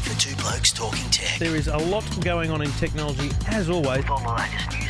time for Two Blokes Talking Tech. There is a lot going on in technology, as always. All the latest news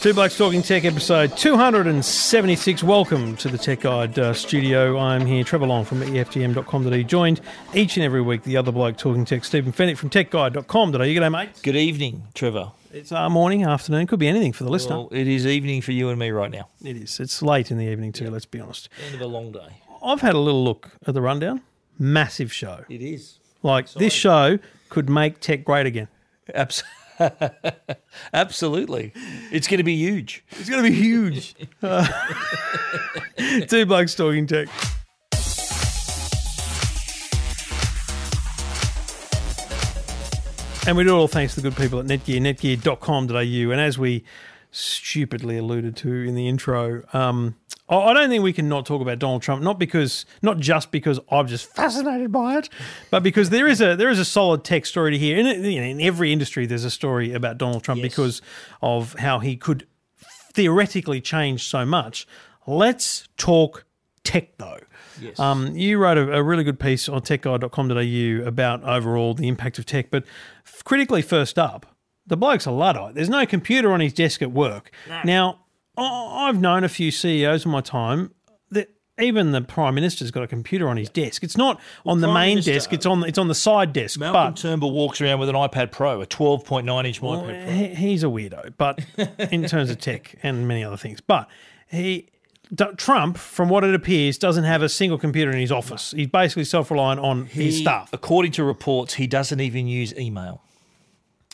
Two Blokes Talking Tech episode 276. Welcome to the Tech Guide uh, studio. I'm here, Trevor Long from EFTM.com.au, joined each and every week the other bloke talking tech, Stephen Fenech from TechGuide.com.au. G'day, mate. Good evening, Trevor. It's our morning, afternoon, could be anything for the listener. Well, it is evening for you and me right now. it is. It's late in the evening, too, let's be honest. End of a long day. I've had a little look at the rundown. Massive show. It is. Like, this show could make tech great again. Abs- Absolutely. It's going to be huge. It's going to be huge. Uh, two blokes talking tech. And we do it all thanks to the good people at Netgear, netgear.com.au. And as we stupidly alluded to in the intro, um, I don't think we can not talk about Donald Trump, not because, not just because I'm just fascinated by it, but because there is a there is a solid tech story to hear. In, you know, in every industry, there's a story about Donald Trump because of how he could theoretically change so much. Let's talk tech, though. Yes. Um, you wrote a, a really good piece on techguide.com.au about overall the impact of tech, but critically, first up, the bloke's a Luddite. There's no computer on his desk at work. Now, I- I've known a few CEOs in my time that even the Prime Minister's got a computer on his desk. It's not on the Prime main Minister- desk, it's on, it's on the side desk. Malcolm but Turnbull walks around with an iPad Pro, a 12.9 inch iPad Pro. he, he's a weirdo, but in terms of tech and many other things. But he, D- Trump, from what it appears, doesn't have a single computer in his office. He's basically self reliant on his He- staff, According to reports, he doesn't even use email.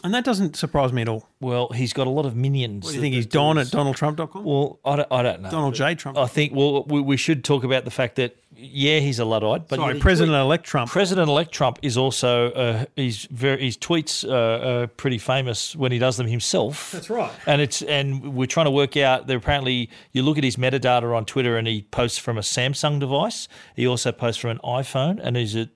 And that doesn't surprise me at all. Well, he's got a lot of minions. What Do you think he's Don at DonaldTrump.com? Well, I don't, I don't know. Donald J. Trump. I think, well, we, we should talk about the fact that, yeah, he's a Luddite, but Sorry, he- President-elect Trump. President-elect Trump is also uh, he's very his tweets uh, are pretty famous when he does them himself. That's right. And it's and we're trying to work out. There apparently you look at his metadata on Twitter, and he posts from a Samsung device. He also posts from an iPhone, and is it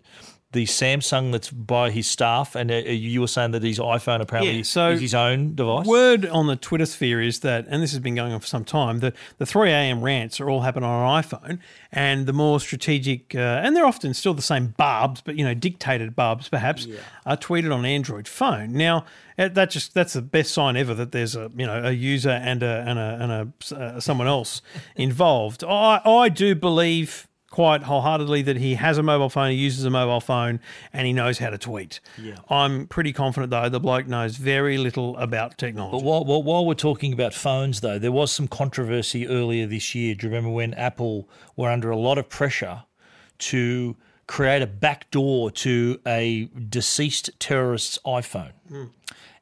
the Samsung that's by his staff? And uh, you were saying that his iPhone apparently Yeah, so is his own device. Word on the Twitter sphere is that, and this has been going on for some time, that the 3 a.m. rants are all happening on an iPhone, and the more strategic, uh, and they're often still the same barbs, but you know, dictated barbs perhaps, are tweeted on an Android phone. Now, uh, that just that's the best sign ever that there's a you know a user and a and a and a uh, someone else involved. I I do believe quite wholeheartedly that he has a mobile phone, he uses a mobile phone, and he knows how to tweet. Yeah. I'm pretty confident though the bloke knows very little about technology. But while, while, while we're talking about phones, though, there was some controversy earlier this year. Do you remember when Apple were under a lot of pressure to create a backdoor to a deceased terrorist's iPhone? Hmm.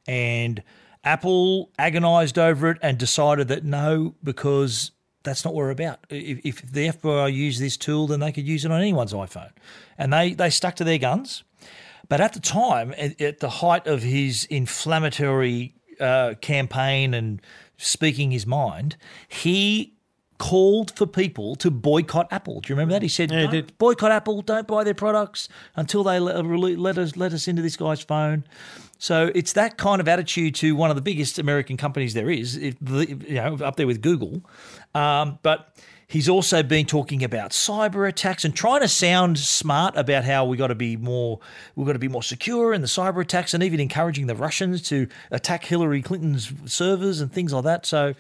And Apple agonized over it and decided that no, because that's not what we're about. If, if the FBI use this tool, then they could use it on anyone's iPhone. And they, they stuck to their guns. But at the time, at, at the height of his inflammatory uh, campaign and speaking his mind, he called for people to boycott Apple. Do you remember that? He said, Yeah, he boycott Apple, don't buy their products until they let, let us let us into this guy's phone. So it's that kind of attitude to one of the biggest American companies there is, you know, up there with Google. Um, but he's also been talking about cyber attacks and trying to sound smart about how we got to be more, we've got to be more secure in the cyber attacks, and even encouraging the Russians to attack Hillary Clinton's servers and things like that. So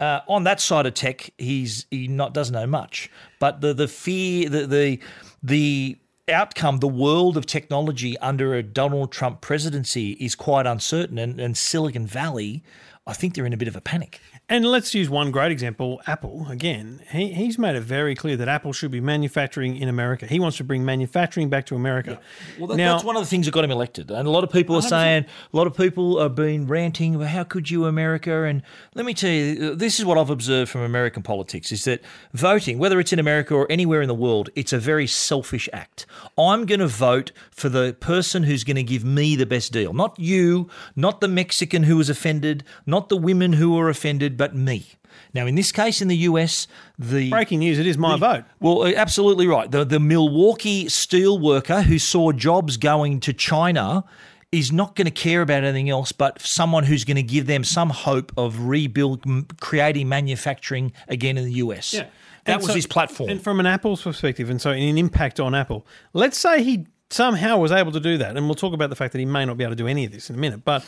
uh, on that side of tech, he's he not doesn't know much. But the the fear, the the the outcome, the world of technology under a Donald Trump presidency is quite uncertain, and, and Silicon Valley, I think they're in a bit of a panic. And let's use one great example Apple. Again, he, he's made it very clear that Apple should be manufacturing in America. He wants to bring manufacturing back to America. Well, that, now, that's one of the things that got him elected. And a lot of people are saying, a lot of people have been ranting, well, how could you, America? And let me tell you, uh, this is what I've observed from American politics is that voting, whether it's in America or anywhere in the world, it's a very selfish act. I'm going to vote for the person who's going to give me the best deal. Not you, not the Mexican who was offended, not the women who were offended, but me. Now, in this case, in the US, the breaking news, it is my vote. well, uh, absolutely right. The the Milwaukee steel worker who saw jobs going to China is not going to care about anything else but someone who's going to give them some hope of rebuild creating manufacturing again in the US. Yeah. That And was so- his platform. And from an Apple's perspective, and so in an impact on Apple, let's say he somehow was able to do that, and we'll talk about the fact that he may not be able to do any of this in a minute, but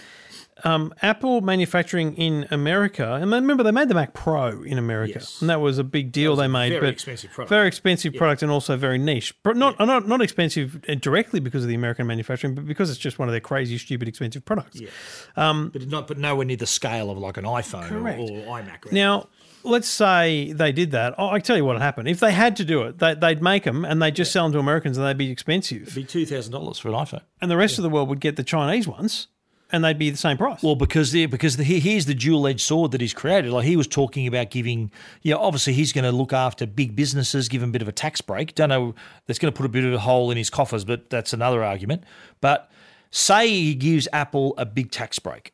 um, Apple manufacturing in America, and remember they made the Mac Pro in America, Yes. and that was a big deal they made. very but expensive product. Very expensive product, and also very niche. But not not not expensive uh, directly because of the American manufacturing, but because it's just one of their crazy, stupid, expensive products. Yeah, but not but nowhere near the scale of like an iPhone or, Correct. or iMac. Now, let's say they did that. Oh, I tell you what would happen. If they had to do it, they, they'd make them and they'd just sell them to Americans and they'd be expensive. It'd be two thousand dollars for an iPhone. And the rest of the world would get the Chinese ones and they'd be the same price. Well, because the because the, here's the dual edged sword that he's created. Like he was talking about giving, yeah, obviously he's going to look after big businesses, give them a bit of a tax break. Don't know that's going to put a bit of a hole in his coffers, but that's another argument. But say he gives Apple a big tax break,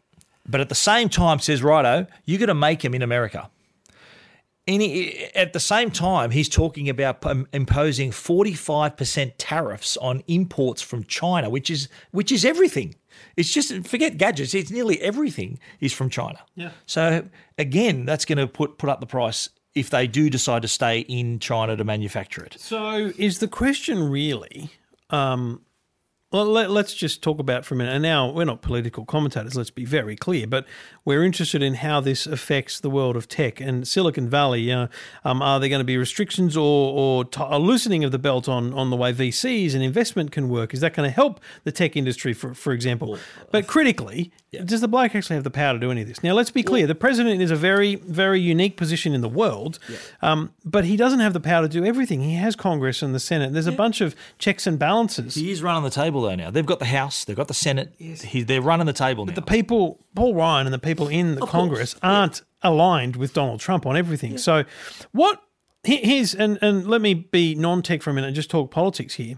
but at the same time says, righto, you're going to make them in America. Any, at the same time, he's talking about imposing 45% tariffs on imports from China, which is which is everything. It's just forget gadgets. It's nearly everything is from China. Yeah. So again, that's going to put put up the price if they do decide to stay in China to manufacture it. So is the question really? Um, well, let, let's just talk about for a minute. And now we're not political commentators. Let's be very clear, but we're interested in how this affects the world of tech and Silicon Valley. Uh, um, are there going to be restrictions or, or t- a loosening of the belt on, on the way VCs and investment can work? Is that going to help the tech industry, for for example? but critically, does the bloke actually have the power to do any of this? Now, let's be clear: the president is a very very unique position in the world, um, but he doesn't have the power to do everything. He has Congress and the Senate. There's a bunch of checks and balances. He is running the table though now. They've got the House, they've got the Senate. yes. He, they're running the table now. the people, Paul Ryan and the people in the Congress aren't aligned with Donald Trump on everything. So, what he- here's and and let me be non-tech for a minute and just talk politics here.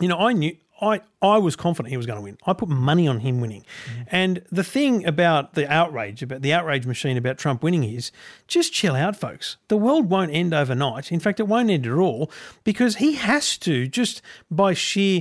You know, I knew. I, I was confident he was going to win. I put money on him winning. Mm-hmm. And the thing about the outrage, about the outrage machine about Trump winning is just chill out, folks. The world won't end overnight. In fact, it won't end at all because he has to, just by sheer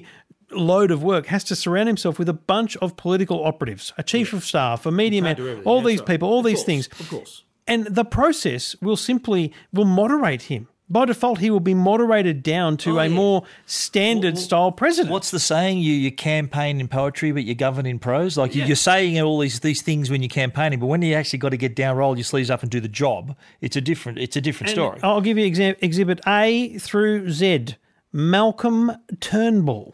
load of work has to surround himself with a bunch of political operatives, a chief of staff, a media man, all these people, all these things. Of course. And the process will simply will moderate him. By default, he will be moderated down to Oh, a yeah. more standard style president. What's the saying? You you campaign in poetry, but you govern in prose. Like you you're saying all these these things when you're campaigning, but when you actually got to get down, roll your sleeves up, and do the job, it's a different it's a different story. I'll give you exam- exhibit A through Z. Malcolm Turnbull.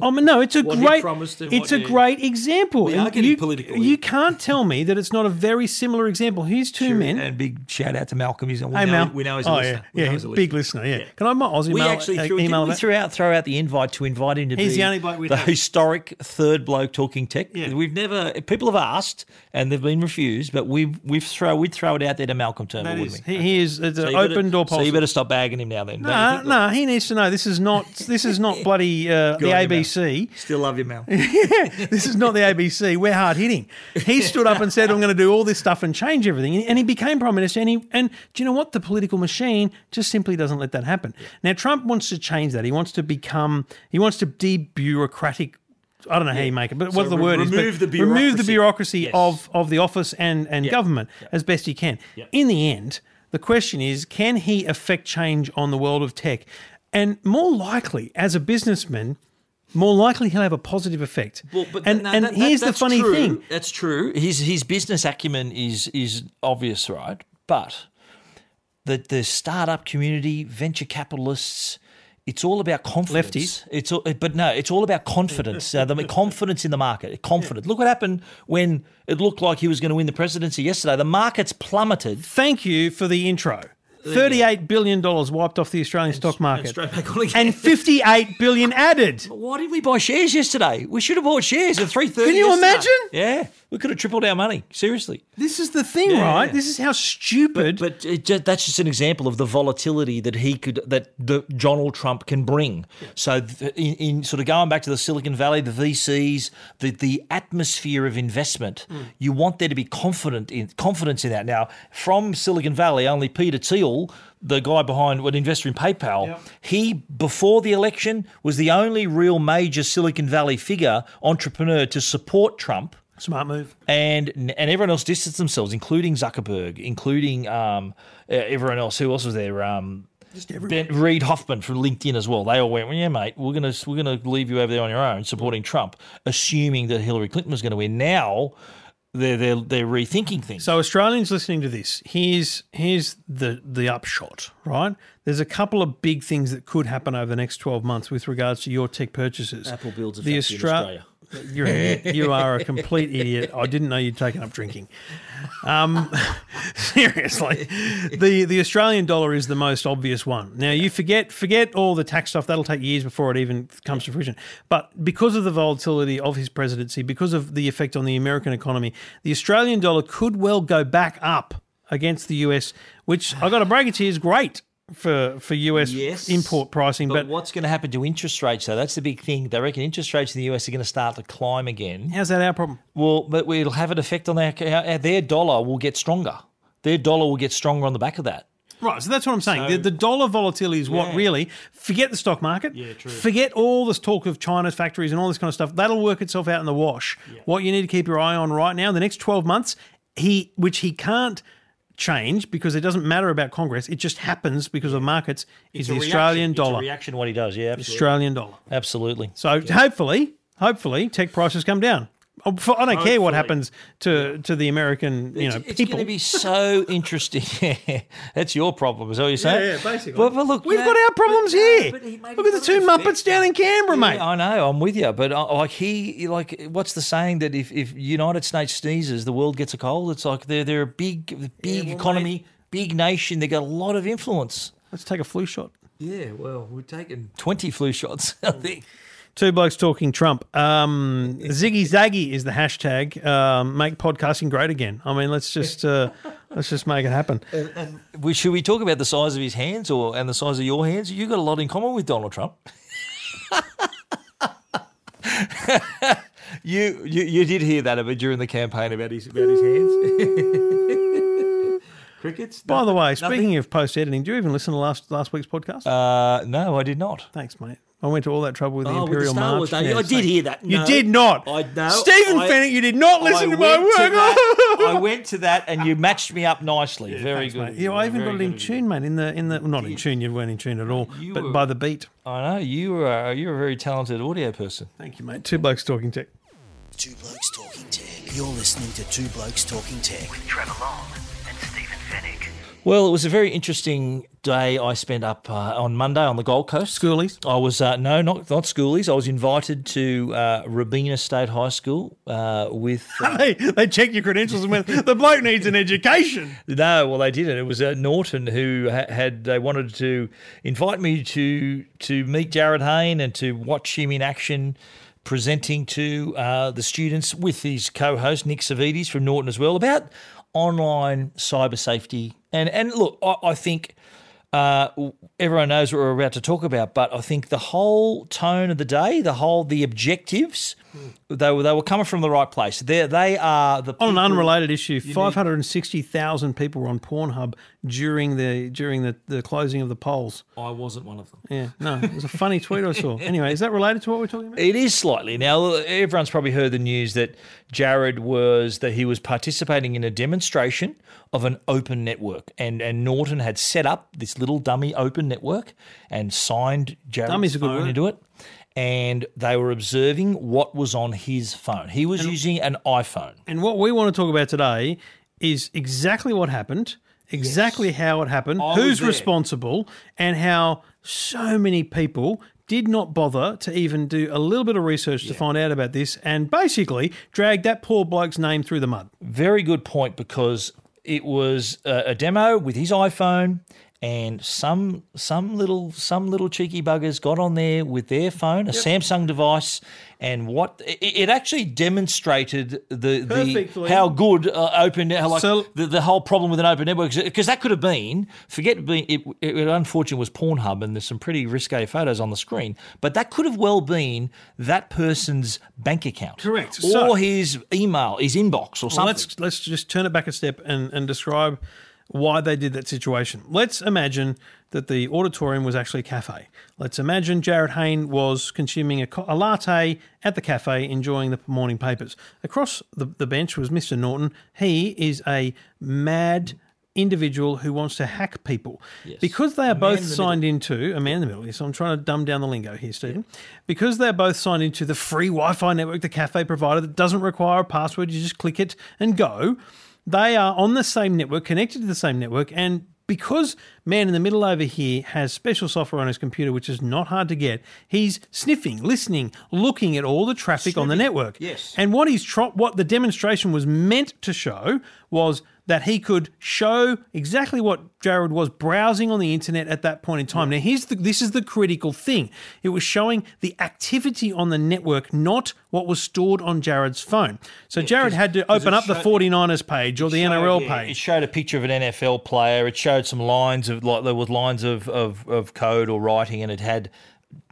Oh no, it's a What great. It's a great example. We are getting you, political You can't tell me that it's not a very similar example. Here's two men. And big shout out to Malcolm. He's we Hey, know, Mal. we know he's a oh, listener. Yeah, We yeah he's a big listener. listener. Yeah. Can I my Aussie We mail, actually uh, email didn't we threw out throw out the invite to invite him to He's be the only bloke the have. historic third bloke talking tech. Yeah. We've never people have asked and they've been refused, but we've we've throw we'd throw it out there to Malcolm Turnbull, That wouldn't is, we? he, he is it's So an better- open door So policy. you better stop bagging him now then. No, no, he needs to know this is not this is not bloody uh, the Mal. ABC. Still love you, Mal. this is not the ABC. We're hard hitting. He stood up and said, "I'm going to do all this stuff and change everything," and he became prime minister. And he, and do you know what? The political machine just simply doesn't let that happen. Now Trump wants to change that. He wants to become. He wants to de-bureaucratic. I don't know how you make it, but what the re- word is. remove but the remove the bureaucracy. bureaucracy Yes. of of the office and and government as best he can. In the end, the question is, can he affect change on the world of tech? And more likely, as a businessman, more likely he'll have a positive effect. Well, but and no, and that- that- here's the funny true. thing. That's true. His his business acumen is is obvious, right? But the the startup community, venture capitalists, it's all about confidence. Lefties. It's all, but no, it's all about confidence. uh, the confidence in the market. Confidence. Look what happened when it looked like he was going to win the presidency yesterday. The markets plummeted. Thank you for the intro. $38 billion wiped off the Australian stock market. straight back on again. And 58 billion added. Why didn't we buy shares yesterday? We should have bought shares at three thirty. Can you imagine? Yeah, we could have tripled our money. Seriously. This is the thing, Yeah. right? This is how stupid. But it uh, just, that's just an example of the volatility that he could, that the Donald Trump can bring. So, th- in, in sort of going back to the Silicon Valley, the VCs, the the atmosphere of investment, mm. you want there to be confident in confidence in that. Now, from Silicon Valley, only Peter Thiel. The guy behind an investor in PayPal, he before the election was the only real major Silicon Valley figure entrepreneur to support Trump Smart move. and and everyone else distanced themselves, including Zuckerberg, including um, everyone else. Who else was there? Um, ben, Reid Hoffman from LinkedIn as well. They all went, well, "Yeah, mate, we're gonna we're gonna leave you over there on your own, supporting Trump, assuming that Hillary Clinton was going to win." Now they're they're they're rethinking things. So Australians listening to this, here's here's the the upshot, right? There's a couple of big things that could happen over the next 12 months with regards to your tech purchases. Apple builds a the factory in Australia. You're an. You are a complete idiot. I didn't know you'd taken up drinking. Um, seriously, the the Australian dollar is the most obvious one. Now you forget forget all the tax stuff. That'll take years before it even comes to fruition. But because of the volatility of his presidency, because of the effect on the American economy, the Australian dollar could well go back up against the US, which I got to break it to you is great for for US Yes, import pricing. But, But, what's going to happen to interest rates? though? that's the big thing. They reckon interest rates in the US are going to start to climb again. how's that our problem? Well, but it'll have an effect on their their dollar will get stronger. Their dollar will get stronger on the back of that. Right, so that's what I'm saying. the, the dollar volatility is what really forget the stock market. Yeah, true. Forget all this talk of China's factories and all this kind of stuff. That'll work itself out in the wash. What you need to keep your eye on right now, in the next 12 months, he which he can't change because it doesn't matter about Congress. It just happens because of markets. Is the Australian dollar, reaction what he does. Yeah, absolutely. Australian dollar. absolutely. So hopefully, hopefully, tech prices come down. I don't care what happens to to the American, you know, it's people. going to be so interesting. That's your problem, is that what you're saying? yeah, basically. But, but look, We've no, got our problems but- here. Look at the two Muppets down in Canberra, mate. Yeah, I know, I'm with you, but uh, like he, like, what's the saying that if, if United States sneezes, the world gets a cold? It's like they're they're a big big well, economy, big nation. They got a lot of influence. Let's take a flu shot. Yeah, well, we're taking twenty flu shots. I think. Two blokes talking Trump. Um, Ziggy Zaggy is the hashtag. Um, make podcasting great again. I mean, let's just uh, let's just make it happen. We, should we talk about the size of his hands or and the size of your hands? You got a lot in common with Donald Trump. you, you you did hear that about during the campaign about his about his hands. Crickets. By the way, speaking of post editing, do you even listen to last last week's podcast? uh, no, I did not. Thanks, mate. I went to all that trouble with the Oh, with the Imperial Star March. Wars Day. Yeah, I did hear that. You did not. I know. Stephen I- Fenech, you did not listen I to my work. that- I went to that, and you matched me up nicely. Very Thanks, good. mate. Yeah, I even got it in tune, mate. In the in the well, not in tune. You weren't in tune at all, You but were- by the beat. I know you are. Uh, You're a very talented audio person. Thank you, mate. Two blokes talking tech. Two Blokes Talking Tech. You're listening to Two Blokes Talking Tech. with Trevor Long and Stephen Fenech. Well, it was a very interesting day I spent up uh, on Monday on the Gold Coast. Schoolies. I was uh, no, not not schoolies. I was invited to uh, Robina State High School uh, with. Uh, They they check your credentials and went. The bloke needs an education. no, well, they didn't. It was uh, Norton who ha- had they wanted to invite me to to meet Jarryd Hayne and to watch him in action. Presenting to uh, the students with his co-host Nick Savvides from Norton as well about online cyber safety and and look, I, I think uh, everyone knows what we're about to talk about, but I think the whole tone of the day, the whole the objectives, they were they were coming from the right place. They they are the On an unrelated issue, five hundred and sixty thousand people were on Pornhub during the during the, the closing of the polls. I wasn't one of them. Yeah, no, it was a funny tweet I saw. Anyway, is that related to what we're talking about? It is slightly. Now, everyone's probably heard the news that Jarryd was that he was participating in a demonstration of an open network, and and Norton had set up this little dummy open network and signed Jarryd's Dummy's a good phone word. into it. And they were observing what was on his phone. He was using an iPhone. And what we want to talk about today is exactly what happened, exactly how it happened, I was who's there. responsible, and how so many people did not bother to even do a little bit of research to find out about this and basically dragged that poor bloke's name through the mud. Very good point because it was a, a demo with his iPhone, and some some little some little cheeky buggers got on there with their phone, a Samsung device, and what it, it actually demonstrated the, the how good uh, open how like So- the, the whole problem with an open network because that could have been forget being it, it, it unfortunately was Pornhub and there's some pretty risque photos on the screen, but that could have well been that person's bank account, Correct. or So- his email, his inbox, or something. Well, let's let's just turn it back a step and, and describe why they did that situation. Let's imagine that the auditorium was actually a cafe. Let's imagine Jarryd Hayne was consuming a, a latte at the cafe, enjoying the morning papers. Across the, the bench was Mr. Norton. He is a mad individual who wants to hack people Yes. because they are both signed into a man in the middle. Yes, I'm trying to dumb down the lingo here, Stephen. Because they're both signed into the free Wi-Fi network the cafe provided that doesn't require a password. You just click it and go. They are on the same network, connected to the same network, and because man in the middle over here has special software on his computer, which is not hard to get, he's sniffing, listening, looking at all the traffic on the network. yes. And what he's tro- what the demonstration was meant to show was that he could show exactly what Jarryd was browsing on the internet at that point in time. Now, here's the, this is the critical thing. It was showing the activity on the network, not what was stored on Jarryd's phone. So Jarryd had to open up the showed- 49ers page or the NRL Yeah, It showed a picture of an NFL player. It showed some lines of like there was lines of, of, of code or writing, and it had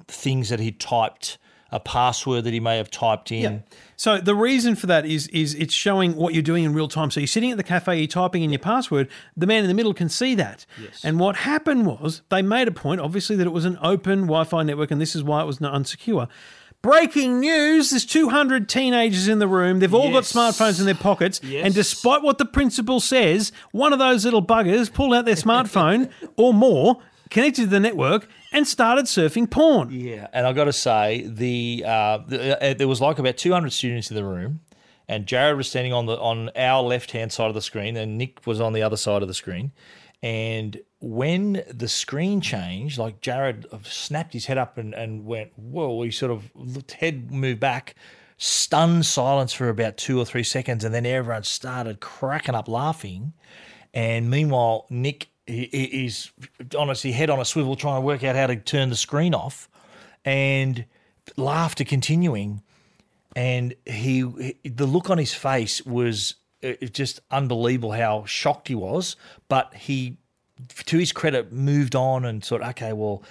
things that he typed, a password that he may have typed in. Yeah. So the reason for that is is it's showing what you're doing in real time. So you're sitting at the cafe, you're typing in your password. The man in the middle can see that. Yes. And what happened was they made a point, obviously, that it was an open Wi-Fi network, and this is why it was not unsecure. Breaking news: There's 200 teenagers in the room. They've all Yes. got smartphones in their pockets, Yes. and despite what the principal says, one of those little buggers pulled out their smartphone or more, connected to the network, and started surfing porn. Yeah, and I got to say the, uh, the uh, there was like about 200 students in the room, and Jarryd was standing on the on our left hand side of the screen, and Nick was on the other side of the screen. And when the screen changed, like Jarryd snapped his head up and, and went, "Whoa!" He sort of looked, head moved back, stunned silence for about two or three seconds, and then everyone started cracking up laughing. And meanwhile, Nick is honestly head on a swivel trying to work out how to turn the screen off, and laughter continuing. And he, he- the look on his face was uh, just unbelievable how shocked he was. But he, to his credit, moved on and thought, okay, well,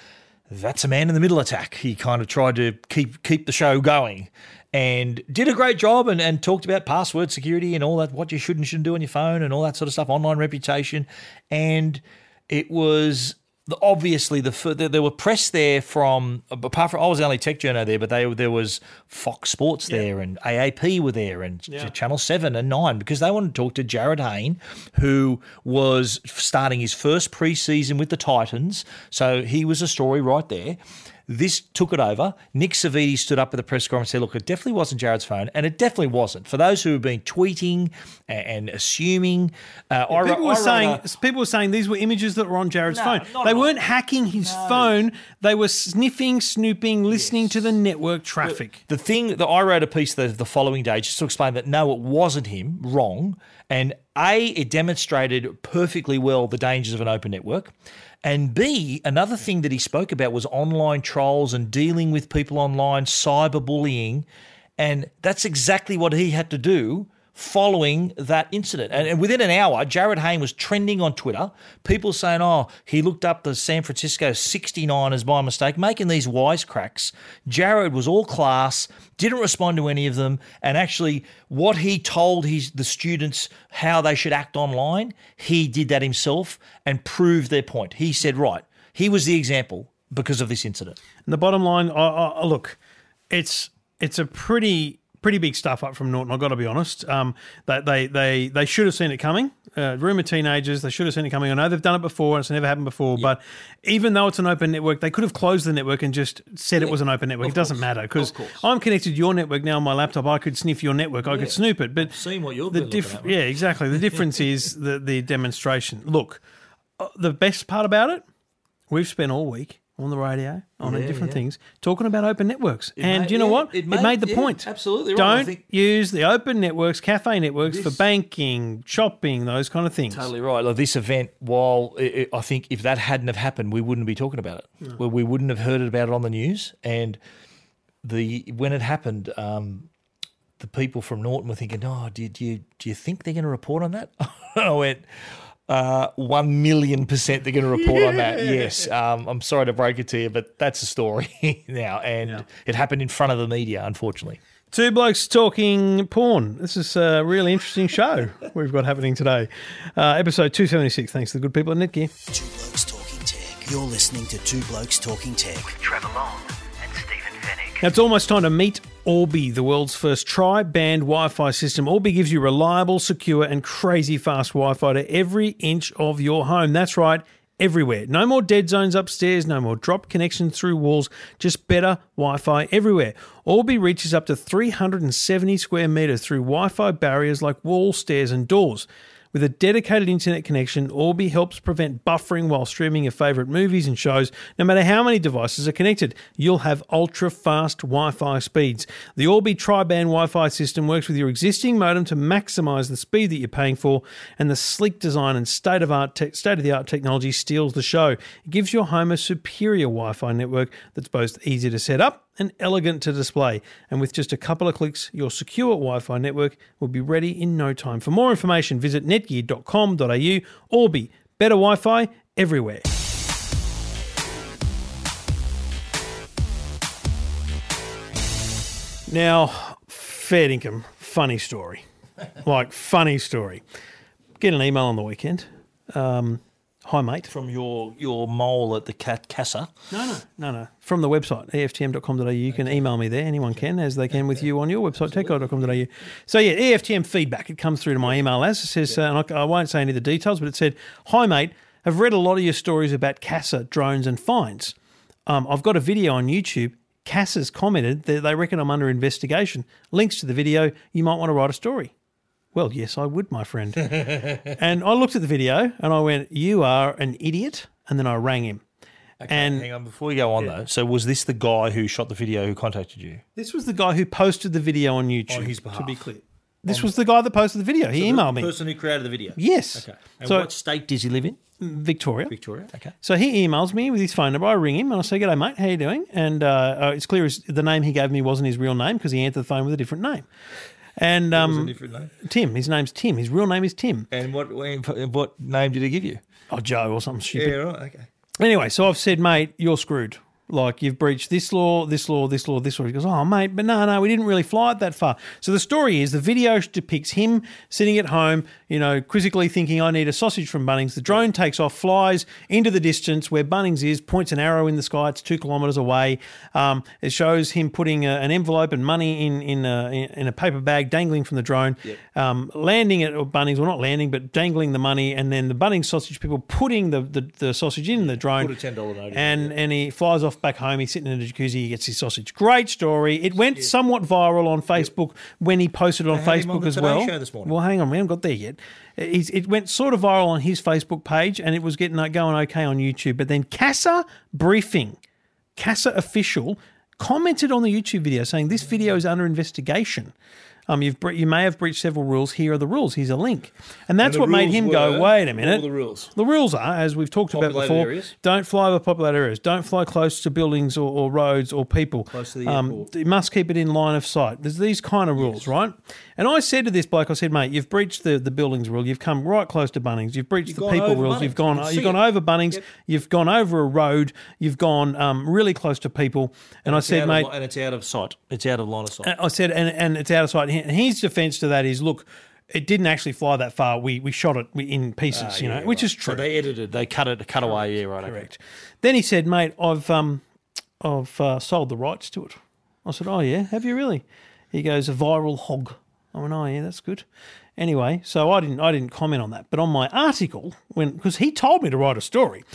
that's a man in the middle attack. He kind of tried to keep keep the show going and did a great job and, and talked about password security and all that, what you should and shouldn't do on your phone and all that sort of stuff, online reputation. And it was the, obviously the fir- there were press there from apart from I was the only tech journo there, but they there was Fox Sports there and AAP were there and Channel Seven and Nine because they wanted to talk to Jarryd Hayne, who was starting his first preseason with the Titans. So he was a story right there. This took it over. Nick Savvides stood up at the press conference and said, Look, it definitely wasn't Jarryd's phone. And it definitely wasn't. For those who have been tweeting and, assuming, uh, I, People wrote- were I saying people were saying these were images that were on Jarryd's No, phone. They weren't hacking his phone. They were sniffing, snooping, listening to the network traffic. The thing that I wrote a piece the, the following day just to explain that no, it wasn't him, wrong. And A, it demonstrated perfectly well the dangers of an open network. And B, another thing that he spoke about was online trolls and dealing with people online, cyberbullying. And that's exactly what he had to do following that incident. And, and within an hour, Jarryd Hayne was trending on Twitter. People saying, oh, he looked up the San Francisco 69ers by mistake, making these wisecracks. Jarryd was all class, didn't respond to any of them. And actually, what he told his the students how they should act online, he did that himself and proved their point. He said, right, he was the example because of this incident. And the bottom line, I, I, look, it's it's a pretty pretty big stuff up from Norton. I've got to be honest. Um, they, they they they should have seen it coming. Uh, room of teenagers, they should have seen it coming. I know they've done it before, and it's never happened before. But even though it's an open network, they could have closed the network and just said it was an open network. It doesn't matter because I'm connected to your network now on my laptop. I could sniff your network. I could snoop it. But seen what you've the looking at. Yeah, exactly. The difference is the the demonstration. Look, uh, the best part about it, we've spent all week on the radio on Yeah, different yeah. things talking about open networks. and made- you know yeah, what? it It made- made, the point. absolutely right. Don't think- use the open networks, cafe networks for banking, shopping, those kind of things. Totally right. Like this event, while i i I think if that hadn't have happened, we wouldn't be talking about it. Well, we wouldn't have heard about it on the news. And the when it happened, um, the people from Norton were thinking, "Oh, do you, do you do you think they're going to report on that?" I went. Uh, one million percent they're going to report on that. Yes. Um, I'm sorry to break it to you, but that's the story now. And it happened in front of the media, unfortunately. Two blokes talking porn. This is a really interesting show we've got happening today. Uh, episode 276, thanks to the good people at Netgear. Two Blokes Talking Tech. You're listening to Two Blokes Talking Tech. with Trevor Long and Stephen Fenech. Now it's almost time to meet Orbi, the world's first tri-band Wi-Fi system. Orbi gives you reliable, secure, and crazy fast Wi-Fi to every inch of your home. That's right, everywhere. No more dead zones upstairs, no more drop connections through walls, just better Wi-Fi everywhere. Orbi reaches up to 370 square meters through Wi-Fi barriers like walls, stairs, and doors. With a dedicated internet connection, Orbi helps prevent buffering while streaming your favorite movies and shows. No matter how many devices are connected, you'll have ultra fast Wi Fi speeds. The Orbi tri band Wi Fi system works with your existing modem to maximize the speed that you're paying for, and the sleek design and state of art state of the art technology steals the show. It gives your home a superior Wi Fi network that's both easy to set up and elegant to display. And with just a couple of clicks, your secure Wi Fi network will be ready in no time. For more information, visit netgear.com.au. Orbi, better Wi Fi everywhere. Now, fair income, funny story. like, funny story. Get an email on the weekend. Um, hi, mate. From your your mole at the cat casa. No, no, no, no. From the website, EFTM.com.au. You can email me there. Anyone can, as they can with you on your website, techguide.com.au. So, yeah, EFTM feedback. It comes through to my email as it says, uh, and I, I won't say any of the details, but it said, Hi, mate. I've read a lot of your stories about CASA, drones, and fines. Um, I've got a video on YouTube. CASA's commented that they reckon I'm under investigation. Links to the video. You might want to write a story. Well, yes, I would, my friend. and I looked at the video and I went, You are an idiot. And then I rang him. and Hang on, before you go on though. So was this the guy who shot the video who contacted you? This was the guy who posted the video on YouTube. On his To be clear, this was the guy that posted the video. He emailed me. person who created the video. Yes. Okay. And So what state does he live in? Victoria. Victoria. Okay. So he emails me with his phone number. I ring him and I say, "G'day, mate. How you doing?" And uh, uh, it's clear the name he gave me wasn't his real name because he answered the phone with a different name. And um, different name. Tim. His name's Tim. His real name is Tim. And what what name did he give you? Oh, Joe or something stupid. Yeah, right. Okay. Anyway, so I've said, mate, you're screwed. Like you've breached this law, this law, this law, this law. He goes, oh mate, but no, no, we didn't really fly it that far. So the story is the video depicts him sitting at home, you know, quizzically thinking, I need a sausage from Bunnings. The drone takes off, flies into the distance where Bunnings is, points an arrow in the sky. It's two kilometres away. Um, it shows him putting a, an envelope and money in in a, in a paper bag, dangling from the drone, um, landing at Bunnings, well not landing, but dangling the money, and then the Bunnings sausage people putting the the, the sausage in the drone, Put a $10 note in, and and he flies off back home. He's sitting in a jacuzzi. He gets his sausage. Great story. It went somewhat viral on Facebook when he posted it on Facebook as Today well. Show this morning. Well, hang on, we haven't got there yet. He's, it went sort of viral on his Facebook page, and it was getting uh, going okay on YouTube. But then CASA briefing, CASA official commented on the YouTube video saying this video is under investigation. Um, you've bre- you may have breached several rules. Here are the rules. Here's a link, and that's the what made him go. Wait a minute. the rules? The rules are, as we've talked about before, areas? don't fly over populated areas. Don't fly close to buildings or, or roads or people. Close to the um, airport. You must keep it in line of sight. There's these kind of rules, right? And I said to this bloke, I said, mate, you've breached the, the buildings rule. You've come right close to Bunnings. You've breached the people rules. Bunnings. You've gone you've gone it. over Bunnings. You've gone over a road. You've gone um, really close to people. And, I said, mate, of, and it's out of sight. It's out of line of sight. I said, and, and it's out of sight. And his defence to that is, look, it didn't actually fly that far. We we shot it in pieces, you know, which is true. So they edited. They cut it. Cut away. Yeah. Right. okay. Correct. Then he said, "Mate, I've um, I've uh, sold the rights to it." I said, "Oh yeah, have you really?" He goes, a ViralHog. I went, oh yeah, that's good. Anyway, so I didn't I didn't comment on that, but on my article, when because he told me to write a story,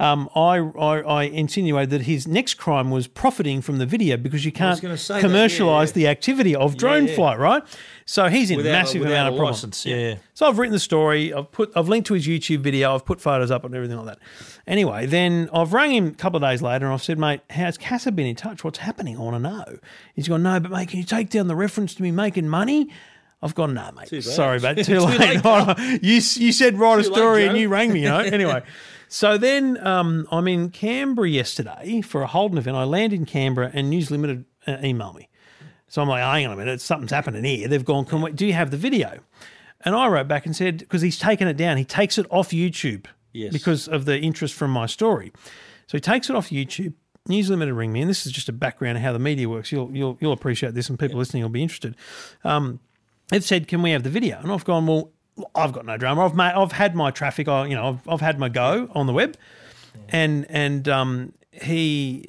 um, I, I I insinuated that his next crime was profiting from the video because you can't gonna say that, commercialize yeah, yeah. the activity of drone yeah. flight, right? So he's in Without- massive without amount of problems. license, yeah. So I've written the story. I've put I've linked to his YouTube video. I've put photos up and everything like that. Anyway, then I've rang him a couple of days later and I've said, mate, has Casa been in touch? What's happening? I want to know. He's gone, no, but mate, can you take down the reference to me making money? I've gone, no, mate. Sorry, mate. Too, Too late. late, you you said write a Too late, story and you rang me. You know. Anyway. So then um, I'm in Canberra yesterday for a Holden event. I land in Canberra and News Limited uh, email me. So I'm like, hang on a minute, something's happening here. They've gone, Can we, do you have the video? And I wrote back and said, because he's taken it down, he takes it off YouTube Yes. because of the interest from my story. So he takes it off YouTube. News Limited ring me, and this is just a background of how the media works. You'll you'll, you'll appreciate this, and people listening will be interested. Um, they've said, "Can we have the video?" And I've gone, "Well, I've got no drama. I've made, I've had my traffic. I, you know, I've, I've had my go on the web." And and um, he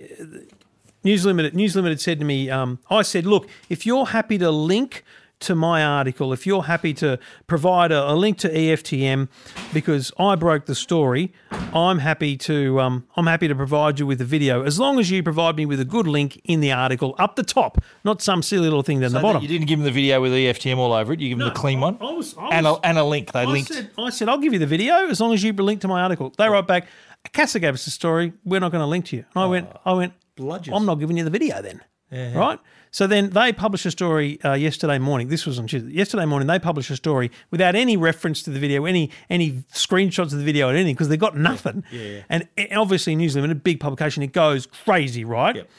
News Limited News Limited said to me, um, I said, look, if you're happy to link to my article, if you're happy to provide a, a link to EFTM because I broke the story, I'm happy to um, I'm happy to provide you with a video as long as you provide me with a good link in the article up the top, not some silly little thing down the bottom. You didn't give them the video with EFTM all over it. You give him the clean one I was, I and, a, and a link. They I linked. said, I said, I'll give you the video as long as you link to my article. They wrote back, Casa gave us the story. We're not going to link to you. And I went, I went, bludgers. I'm not giving you the video then. Right? So then they published a story uh, yesterday morning. This was on Tuesday. Yesterday morning, they published a story without any reference to the video, any any screenshots of the video, or anything, because they got nothing. Yeah. And it- obviously, News Limited, a big publication, it goes crazy, right? Yep.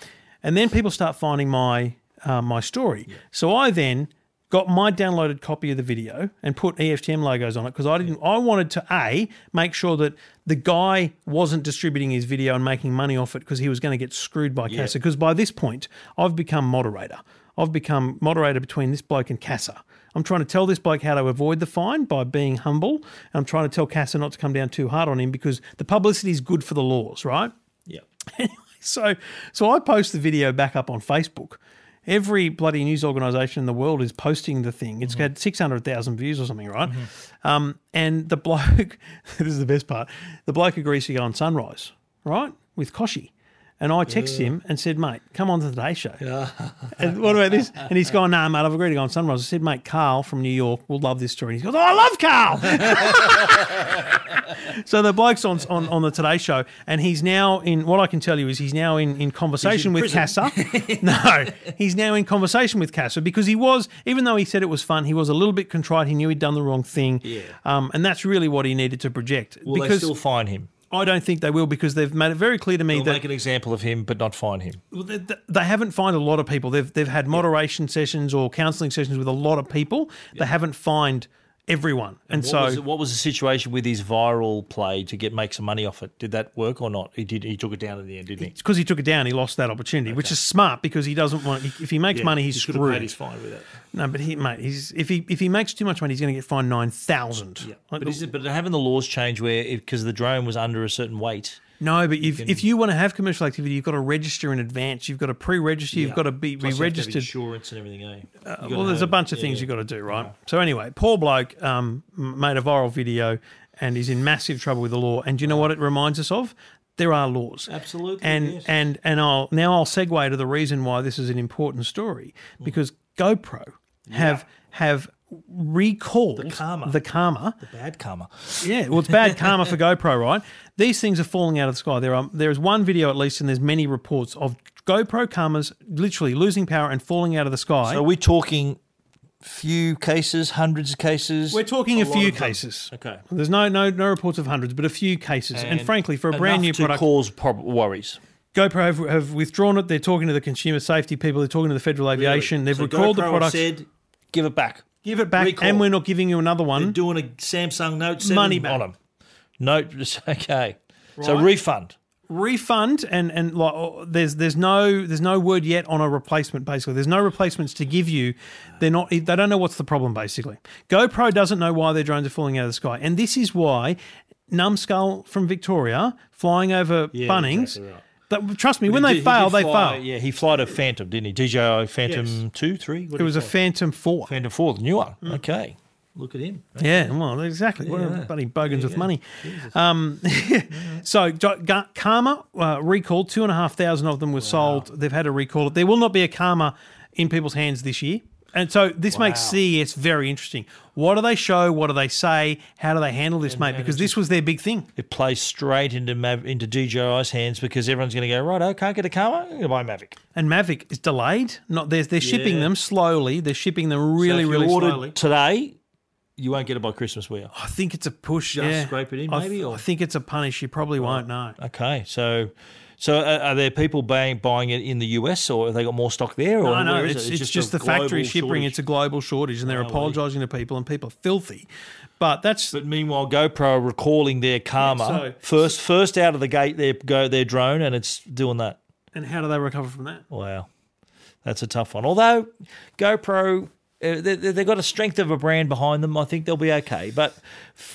And then people start finding my uh, my story. So I then got my downloaded copy of the video and put EFTM logos on it because I didn't. I wanted to a make sure that the guy wasn't distributing his video and making money off it because he was going to get screwed by Casa. Because by this point, I've become moderator. I've become moderator between this bloke and Casa. I'm trying to tell this bloke how to avoid the fine by being humble. And I'm trying to tell Casa not to come down too hard on him because the publicity is good for the laws, right? Yeah. Anyway, so, so I post the video back up on Facebook. Every bloody news organisation in the world is posting the thing. It's had six hundred thousand views or something, right? Um, and the bloke, this is the best part. The bloke agrees to go on Sunrise, right, with Kochie. And I text him and said, mate, come on to the Today Show. and what about this? And he's gone, nah, mate, I've agreed to go on Sunrise. I said, mate, Karl from New York will love this story. And he goes, oh, I love Karl. So the bloke's on, on on the Today Show, and he's now in. What I can tell you is he's now in, in conversation with Casa. no, he's now in conversation with Casa because he was, even though he said it was fun, he was a little bit contrite. He knew he'd done the wrong thing. Yeah. Um, and that's really what he needed to project. Will they because still fine him? I don't think they will because they've made it very clear to me They'll that make an example of him, but not fine him. well, they, they haven't fined a lot of people. They've they've had moderation sessions or counselling sessions with a lot of people. They haven't fined everyone, and, What, so was, what was the situation with his viral play to get make some money off it? Did that work or not? He did. He took it down in the end, didn't he? because he took it down, he lost that opportunity, which is smart because he doesn't want. If he makes money, he's he paid screwed. his fine with it. No, but he, mate, he's if he if he makes too much money, he's going to get fined nine thousand. Yeah, But is it? But haven't the laws changed where because the drone was under a certain weight? No, but if, if you want to have commercial activity, you've got to register in advance. You've got to pre-register. You've got to be, Plus you have to have registered. insurance and everything. Eh? You gotta well, there's a bunch of yeah, things yeah. you've got to do, right? So anyway, poor bloke um, made a viral video and he's in massive trouble with the law. And do you know what it reminds us of? There are laws. Absolutely, And yes. and and I'll now I'll segue to the reason why this is an important story Mm. because GoPro have have recalled the karma. The karma. The Bad karma. Yeah, well, it's bad karma for GoPro, right? These things are falling out of the sky. There are there is one video at least, and there's many reports of GoPro cameras literally losing power and falling out of the sky. So we're we talking few cases, hundreds of cases? We're talking a, lot few of them. cases. Okay. There's no no no reports of hundreds, but a few cases. And, frankly, for a brand new enough to product, cause prob- worries. GoPro have, have withdrawn it. They're talking to the consumer safety people. They're talking to the Federal Aviation. They've So recalled GoPro the product. Said, give it back. Give it back, recall. and we're not giving you another one. Doing a Samsung Note 7 Money back. on them. Note, okay. So Right. refund. refund and and like oh, there's there's no there's no word yet on a replacement basically there's no replacements to give you they're not they don't know what's the problem basically GoPro doesn't know why their drones are falling out of the sky and this is why numbskull from Victoria flying over Bunnings exactly right. That, trust me, when He they did- fail, they fly- fail. Yeah, he flied a Phantom, didn't he? DJI Phantom Yes. two, three. What It was a? Phantom 4. Phantom four, the new one. Mm. Okay, look at him. Yeah, well, exactly. What a Yeah. bloody bogans with money. Um, so, Karma uh, recalled two and a half thousand of them were sold. They've had to recall it. There will not be a Karma in people's hands this year. And so this makes CES very interesting. What do they show? What do they say? How do they handle this, mate? Because this was their big thing. It plays straight into Mav- into DJI's hands because everyone's going to go right. I can't get a Karma. I'm going to buy a Mavic. And Mavic is delayed. Not they're, they're shipping Yeah. them slowly. They're shipping them really, So really slowly. today. You won't get it by Christmas, will you? I think it's a push. Just yeah. scrape it in, I, maybe, th- or- I think it's a punish. You probably won't know. Okay, so so are, are there people buying buying it in the US or have they got more stock there? Or No, no, it's, it? it's, just, a the factory shipping. It's a global shortage, and they're apologising to people, and people are filthy. But that's But meanwhile, GoPro are recalling their Karma Yeah, so- first first out of the gate. They go their drone and it's doing that. and how do they recover from that? Wow, that's a tough one. Although GoPro. Uh, they- they- They've got a strength of a brand behind them. I think they'll be okay. But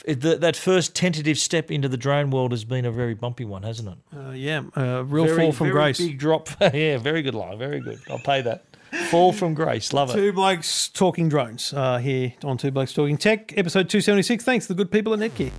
that first tentative step into the drone world has been a very bumpy one, hasn't it? Uh, yeah, uh, real Very- fall from very grace. Big drop. yeah, very good line. Very good. I'll pay that. Fall from grace. Love it. Two blokes talking drones uh, here on Two Blokes Talking Tech, episode two seventy six. Thanks to the good people at Netgear.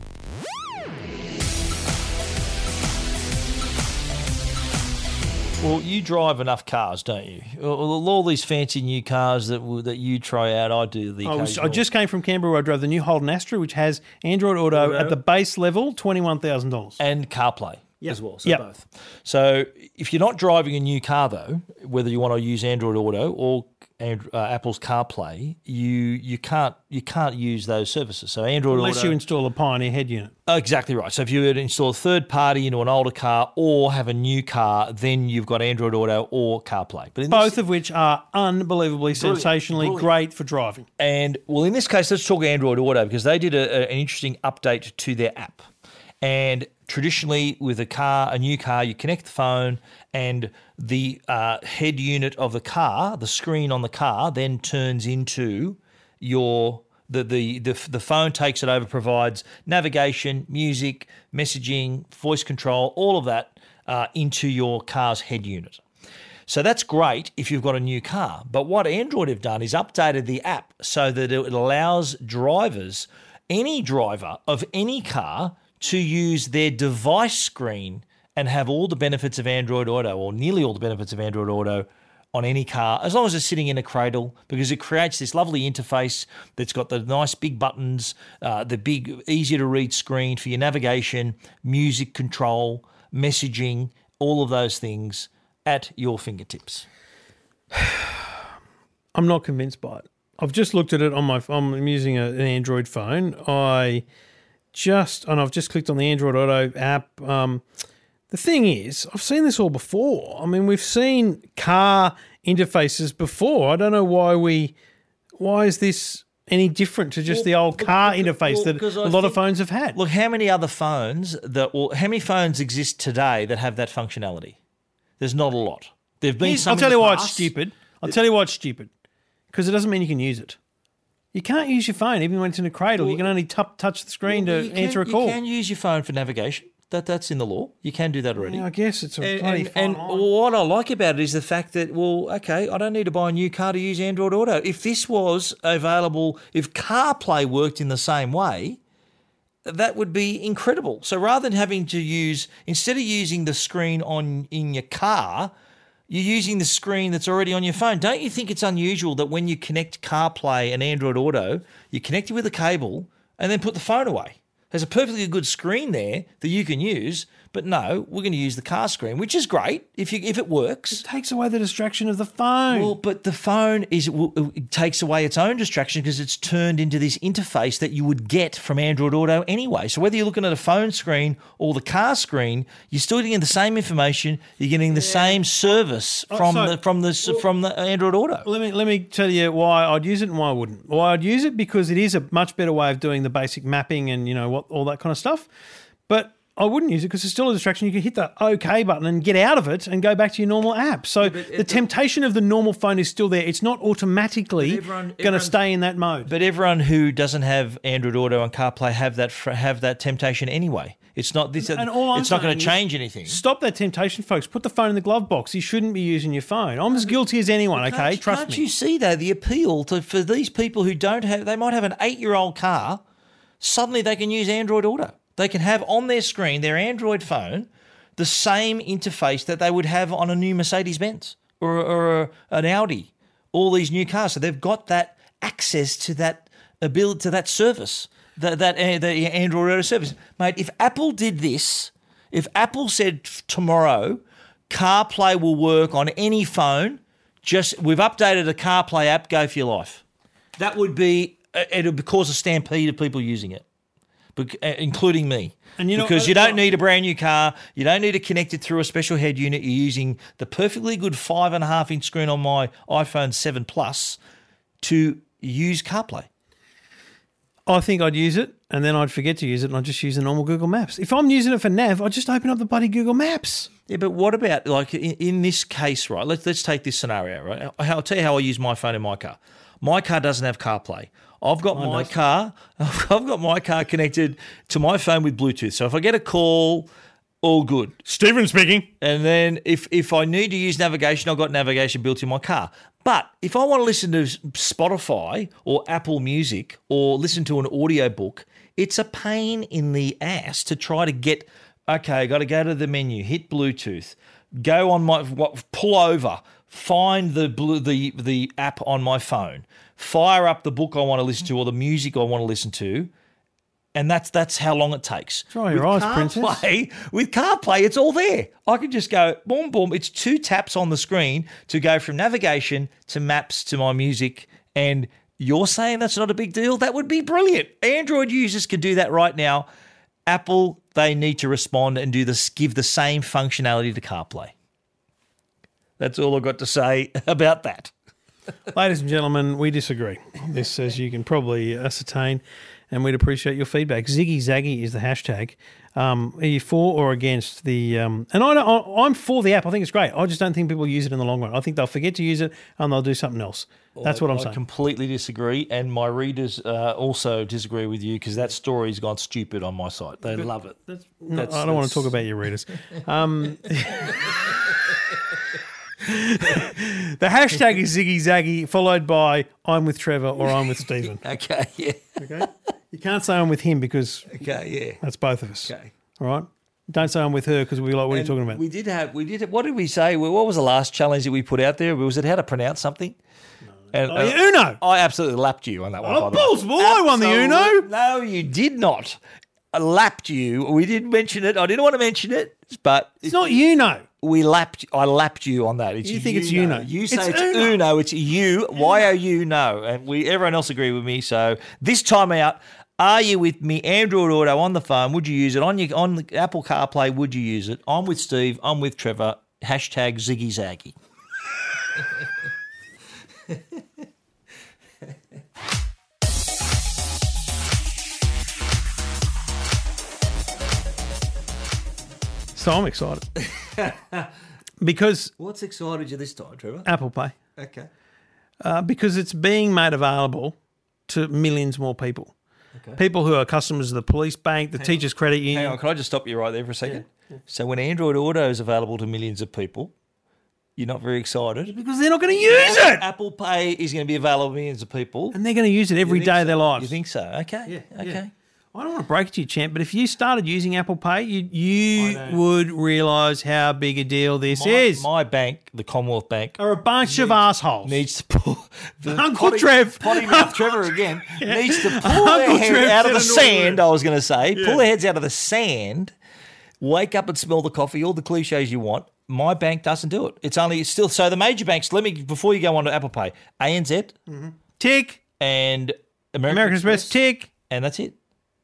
Well, you drive enough cars, don't you? All, these fancy new cars that that you try out, I do the. I, was, I just came from Canberra. Where I drove the new Holden Astra, which has Android Auto, Auto. at the base level, twenty one thousand dollars. and CarPlay as well. So Yep. both. So if you're not driving a new car though, whether you want to use Android Auto or and, uh, Apple's CarPlay, you you can't you can't use those services. So Android Unless Auto, you install a Pioneer head unit. Exactly right. So if you were to install a third party into an older car or have a new car, then you've got Android Auto or CarPlay. But in this- Both of which are unbelievably, sensationally Brilliant. great for driving. And well, in this case, let's talk Android Auto because they did a, a- an interesting update to their app. And traditionally, with a car, a new car, you connect the phone, and the uh, head unit of the car, the screen on the car, then turns into your the, the the the phone takes it over, provides navigation, music, messaging, voice control, all of that uh, into your car's head unit. So that's great if you've got a new car. But what Android have done is updated the app so that it allows drivers, any driver of any car, to use their device screen and have all the benefits of Android Auto, or nearly all the benefits of Android Auto, on any car, as long as it's sitting in a cradle, because it creates this lovely interface that's got the nice big buttons, uh, the big, easy to read screen for your navigation, music control, messaging, all of those things at your fingertips. I'm not convinced by it. I've just looked at it on my. I'm using a, an Android phone. I just and I've just clicked on the Android Auto app. Um, the thing is, I've seen this all before. I mean, we've seen car interfaces before. I don't know why we. Why is this any different to just the old car look- interface well, that a I lot of phones have had? Look, how many other phones that will, how many phones exist today that have that functionality? There's not a lot. There've been Here's- some I'll tell you why it's stupid. I'll tell you why it's stupid. Because it doesn't mean you can use it. You can't use your phone even when it's in a cradle. you can only tu- touch the screen Well, to can- answer a call. You can use your phone for navigation. That that's in the law. You can do that already. Yeah, I guess it's a And, bloody and, fine and line. what I like about it is the fact that, well, okay, I don't need to buy a new car to use Android Auto. If this was available, if CarPlay worked in the same way, that would be incredible. So rather than having to use, instead of using the screen on in your car, you're using the screen that's already on your phone. Don't you think it's unusual that when you connect CarPlay and Android Auto, you connect it with a cable and then put the phone away? There's a perfectly good screen there that you can use, but no, we're going to use the car screen, which is great if you if it works. It takes away the distraction of the phone. Well, but the phone is it takes away its own distraction because it's turned into this interface that you would get from Android Auto anyway. So whether you're looking at a phone screen or the car screen, you're still getting the same information. You're getting the same service oh, from so- the from the from the Android Auto. let me let me tell you why I'd use it and why I wouldn't. Why I'd use it because it is a much better way of doing the basic mapping and you know what all that kind of stuff. But I wouldn't use it because it's still a distraction. You can hit the OK button and get out of it and go back to your normal app. So the temptation of the normal phone is still there. It's not automatically going to stay in that mode. But everyone who doesn't have Android Auto and CarPlay have that have that temptation anyway. It's not this. And all I'm it's not going to change anything. Stop that temptation, folks. Put the phone in the glove box. You shouldn't be using your phone. I'm as guilty as anyone. Okay, Can't- trust can't you see though the appeal to for these people who don't have? They might have an eight-year-old car. Suddenly, they can use Android Auto. They can have on their screen their Android phone the same interface that they would have on a new Mercedes Benz or, or an Audi. All these new cars, so they've got that access to that ability to that service, that that uh, the Android Auto service, mate. If Apple did this, if Apple said tomorrow CarPlay will work on any phone, just we've updated the CarPlay app, go for your life. That would be uh, it'll cause a stampede of people using it, including me. And you know- because you uh, don't need a brand new car, you don't need to connect it through a special head unit. You're using the perfectly good five and a half inch screen on my iPhone Seven Plus to use CarPlay. I think I'd use it and then I'd forget to use it and I'd just use the normal Google Maps. If I'm using it for nav, I'd just open up the bloody Google Maps. Yeah, but what about like in, in this case, right? Let's let's take this scenario, right? I'll tell you how I use my phone in my car. My car doesn't have CarPlay. I've got my car. I've got my car connected to my phone with Bluetooth. So if I get a call, all good. Stephen speaking. And then if if I need to use navigation, I've got navigation built in my car. But if I want to listen to Spotify or Apple Music or listen to an audiobook, it's a pain in the ass to try to get okay, I got to go to the menu, hit Bluetooth, go on my what, pull over, find the blue, the the app on my phone, fire up the book I want to listen to or the music I want to listen to, and that's that's how long it takes. Dry your eyes, princess. CarPlay, with CarPlay, it's all there. I can just go boom, boom. It's two taps on the screen to go from navigation to maps to my music. And you're saying that's not a big deal? That would be brilliant. Android users can do that right now. Apple, they need to respond and do this, give the same functionality to CarPlay. That's all I've got to say about that. Ladies and gentlemen, we disagree. This, as you can probably ascertain, and we'd appreciate your feedback. Ziggy Zaggy is the hashtag. Um, are you for or against the? Um, and I, I'm for the app. I think it's great. I just don't think people use it in the long run. I think they'll forget to use it and they'll do something else. That's what I'm I saying. completely disagree, and my readers uh, also disagree with you because that story's gone stupid on my site. They love it. No, That's- I don't want to talk about your readers. Um, the hashtag is Ziggy Zaggy, followed by I'm with Trevor or I'm with Stephen. Okay, yeah, Okay, you can't say I'm with him because okay, yeah. that's both of us. Okay. All right. Don't say I'm with her because we'll like, what are you And talking about? We did have, we did. What did we say? What was the last challenge that we put out there? Was it how to pronounce something? And, Oh, uh, yeah, Uno. I absolutely lapped you on that one. Oh, balls, well, I won the Uno. No, you did not. I lapped you. We didn't mention it. I didn't want to mention it, but It's not you know. we lapped. I lapped you on that. It's You think it's Uno. Uno. You say It's it's, Uno. Uno. It's you. Why are Y O U no. And we everyone else agree with me. So this time out, are you with me? Android Auto on the phone. Would you use it on your on the Apple CarPlay? Would you use it? I'm with Steve. I'm with Trevor. Hashtag Ziggy Zaggy. So I'm excited because What's excited you this time, Trevor? Apple Pay, Okay. uh, because it's being made available to millions more people. Okay. People who are customers of the police bank, the teachers' credit union. Hang on, can I just stop you right there for a second? So when Android Auto is available to millions of people, you're not very excited. Because they're not going to use it. Apple Pay is going to be available to millions of people. And they're going to use it every day of their lives. You think so? Okay. okay. I don't want to break it to you, champ, but if you started using Apple Pay, you, you would realise how big a deal this My, is. my bank, the Commonwealth Bank, are a bunch of assholes. needs to pull the Uncle potty, Trev. potty mouth Trevor again needs to pull Uncle their head Trev out of the sand. I was going to say, pull their heads out of the sand, wake up and smell the coffee, all the cliches you want. My bank doesn't do it. It's only it's still so the major banks. Let me before you go on to Apple Pay, ANZ mm-hmm. Tick. and American, American Express, tick. and that's it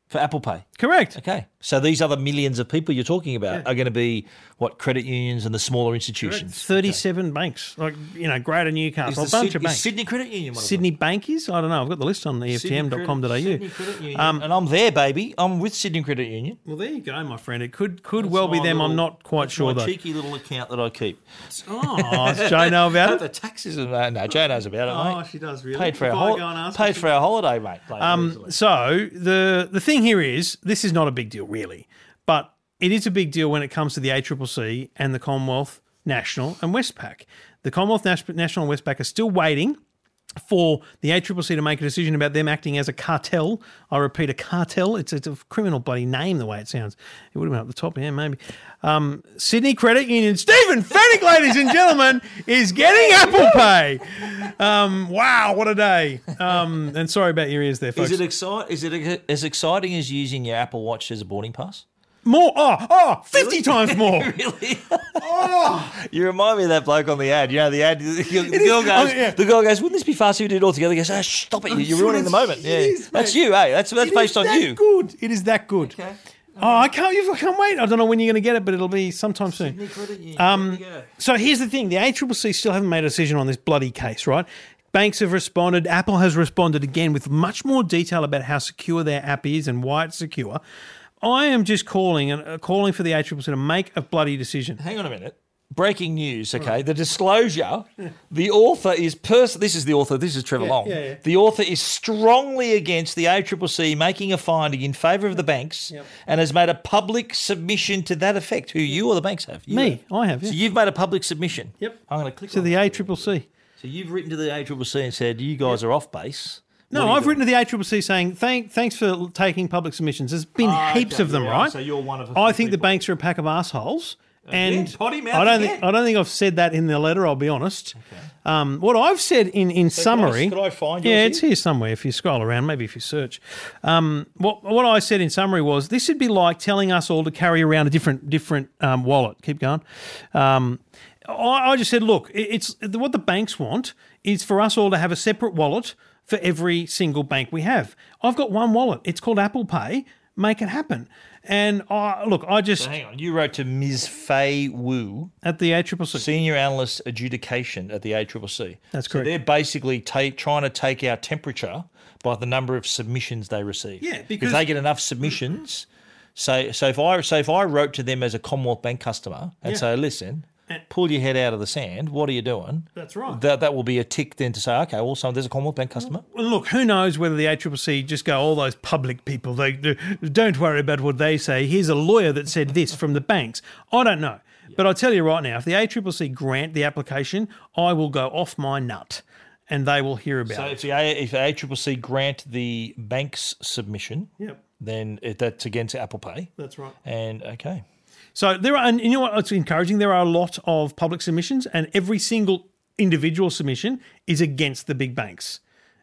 for Apple Pay. Correct. Okay, So these other millions of people you're talking about are going to be what credit unions and the smaller institutions. 37 banks, like, you know, Greater Newcastle, a bunch Syd- of is banks. Sydney Credit Union one of them? Sydney Bank is? I don't know. I've got the list on EFTM.com.au. Sydney Credit Union. Um, and I'm there, baby. I'm with Sydney Credit Union. Well, there you go, my friend. It could could well be them. I'm not quite that's sure my though. cheeky little account that I keep. Oh, does Joe know about the taxes and that. No, Joe knows about it, Oh, she does really. Paid for our Before hol- go and ask her, paid for our holiday, mate. Um, so the the thing here is, this is not a big deal really, but it is a big deal when it comes to the ACCC and the Commonwealth National and Westpac. The Commonwealth National and Westpac are still waiting for the ACCC to make a decision about them acting as a cartel. I repeat, a cartel. It's, it's a criminal bloody name the way it sounds. It would have been up the top, yeah, maybe. Um, Sydney Credit Union, Stephen Fenech, ladies and gentlemen, is getting Apple Pay. Um, wow, what a day. Um, and sorry about your ears there, folks. Is it excite? Is it as exciting as using your Apple Watch as a boarding pass? More, oh, oh, 50 times more. Really? oh. You remind me of that bloke on the ad. You know the ad. The, girl is. Oh, goes. Oh, yeah. The girl goes. Wouldn't this be faster if we did it all together? He goes. Oh, stop it! You're ruining the moment. Yeah, is, that's you. Hey, that's that's It based is on that you. good. It is that good. Oh, I can't, I can't wait. I don't know when you're going to get it, but it'll be sometime soon. Um, so here's the thing: the ACCC still haven't made a decision on this bloody case, right? Banks have responded. Apple has responded again with much more detail about how secure their app is and why it's secure. I am just calling and uh, calling for the ACCC to make a bloody decision. Hang on a minute. Breaking news. Okay, the disclosure. The author is pers- This is the author. This is Trevor Long. yeah, yeah. The author is strongly against the ACCC making a finding in favour of the banks, and has made a public submission to that effect. Who you or the banks have? You Me. I have. So you've made a public submission. Yep. I'm going to click To on the. ACCC. So you've written to the ACCC and said you guys are off base. No, What are you I've written to the ACCC saying thank, thanks for taking public submissions. There's been Ah, heaps okay, of them, yeah, right? so you're one of a I think the people. banks are a pack of assholes. And potty mouth I don't again. think I don't think I've said that in the letter. I'll be honest. Um, what I've said in in summary, could I find yeah, it's here? here somewhere. If you scroll around, maybe if you search, um, what what I said in summary was this would be like telling us all to carry around a different different um, wallet. Keep going. Um, I, I just said, look, it- it's what the banks want is for us all to have a separate wallet for every single bank we have. I've got one wallet. It's called Apple Pay. Make it happen. And I, look, I just Hang on. You wrote to Ms. Fei Wu, at the ACCC. Senior Analyst Adjudication at the ACCC. That's correct. So they're basically trying to take our temperature by the number of submissions they receive. Yeah, because- if they get enough submissions, so so if I so if I wrote to them as a Commonwealth Bank customer and Yeah. say, listen, pull your head out of the sand. What are you doing? That's right. That that will be a tick then to say, okay, well, so there's a Commonwealth Bank customer. Well, look, who knows whether the ACCC just go all those public people. They do, don't worry about what they say. Here's a lawyer that said this from the banks. I don't know, but I tell you right now, if the ACCC grant the application, I will go off my nut, and they will hear about So it. if the A- if the ACCC grant the bank's submission, Yep, then it, that's against Apple Pay. that's right. And okay, So there are, and you know what? It's encouraging. There are a lot of public submissions, and every single individual submission is against the big banks.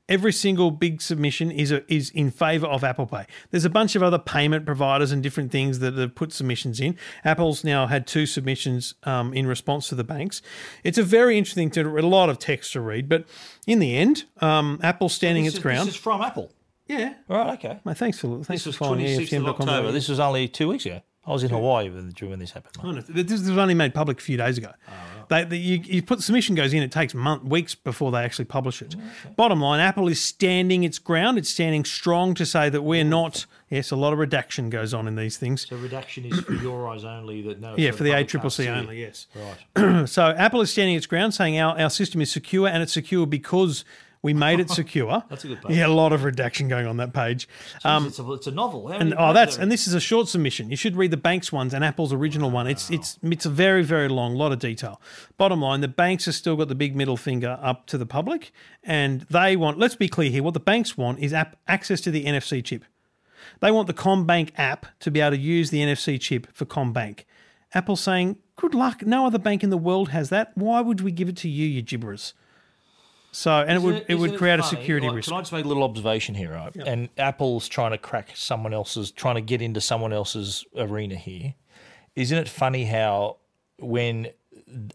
Every single big submission is a, is in favour of Apple Pay. There's a bunch of other payment providers and different things that have put submissions in. Apple's now had two submissions um, in response to the banks. It's a very interesting to a lot of text to read, but in the end, um, Apple's standing its is, ground. This is from Apple. yeah. Right. Okay. Mate, thanks for thanks This for was following 26th of October. This was only two weeks ago. I was in Hawaii when, when this happened. Oh, no, This was only made public a few days ago. Ah, they, they, you, you put submission goes in, it takes month, weeks before they actually publish it. Bottom line, Apple is standing its ground. It's standing strong to say that we're not. Yes, a lot of redaction goes on in these things. So redaction is for your eyes only. That no. Yeah, for the ACCC only. Yes. Right. so Apple is standing its ground, saying our, our system is secure, and it's secure because we made it secure. That's a good page. Yeah, a lot of redaction going on that page. Um, it's, a, it's a novel. How and oh, that's and this is a short submission. You should read the banks ones and Apple's original one. It's it's it's a very very long, lot of detail. Bottom line, the banks have still got the big middle finger up to the public, and they want. Let's be clear here. What the banks want is app access to the NFC chip. They want the ComBank app to be able to use the NFC chip for ComBank. Apple's saying, "Good luck. No other bank in the world has that. Why would we give it to you, you gibberers?" So, and it would Isn't it would create a security Like, risk. Can I just make a little observation here, right? And Apple's trying to crack someone else's, trying to get into someone else's arena here. Isn't it funny how when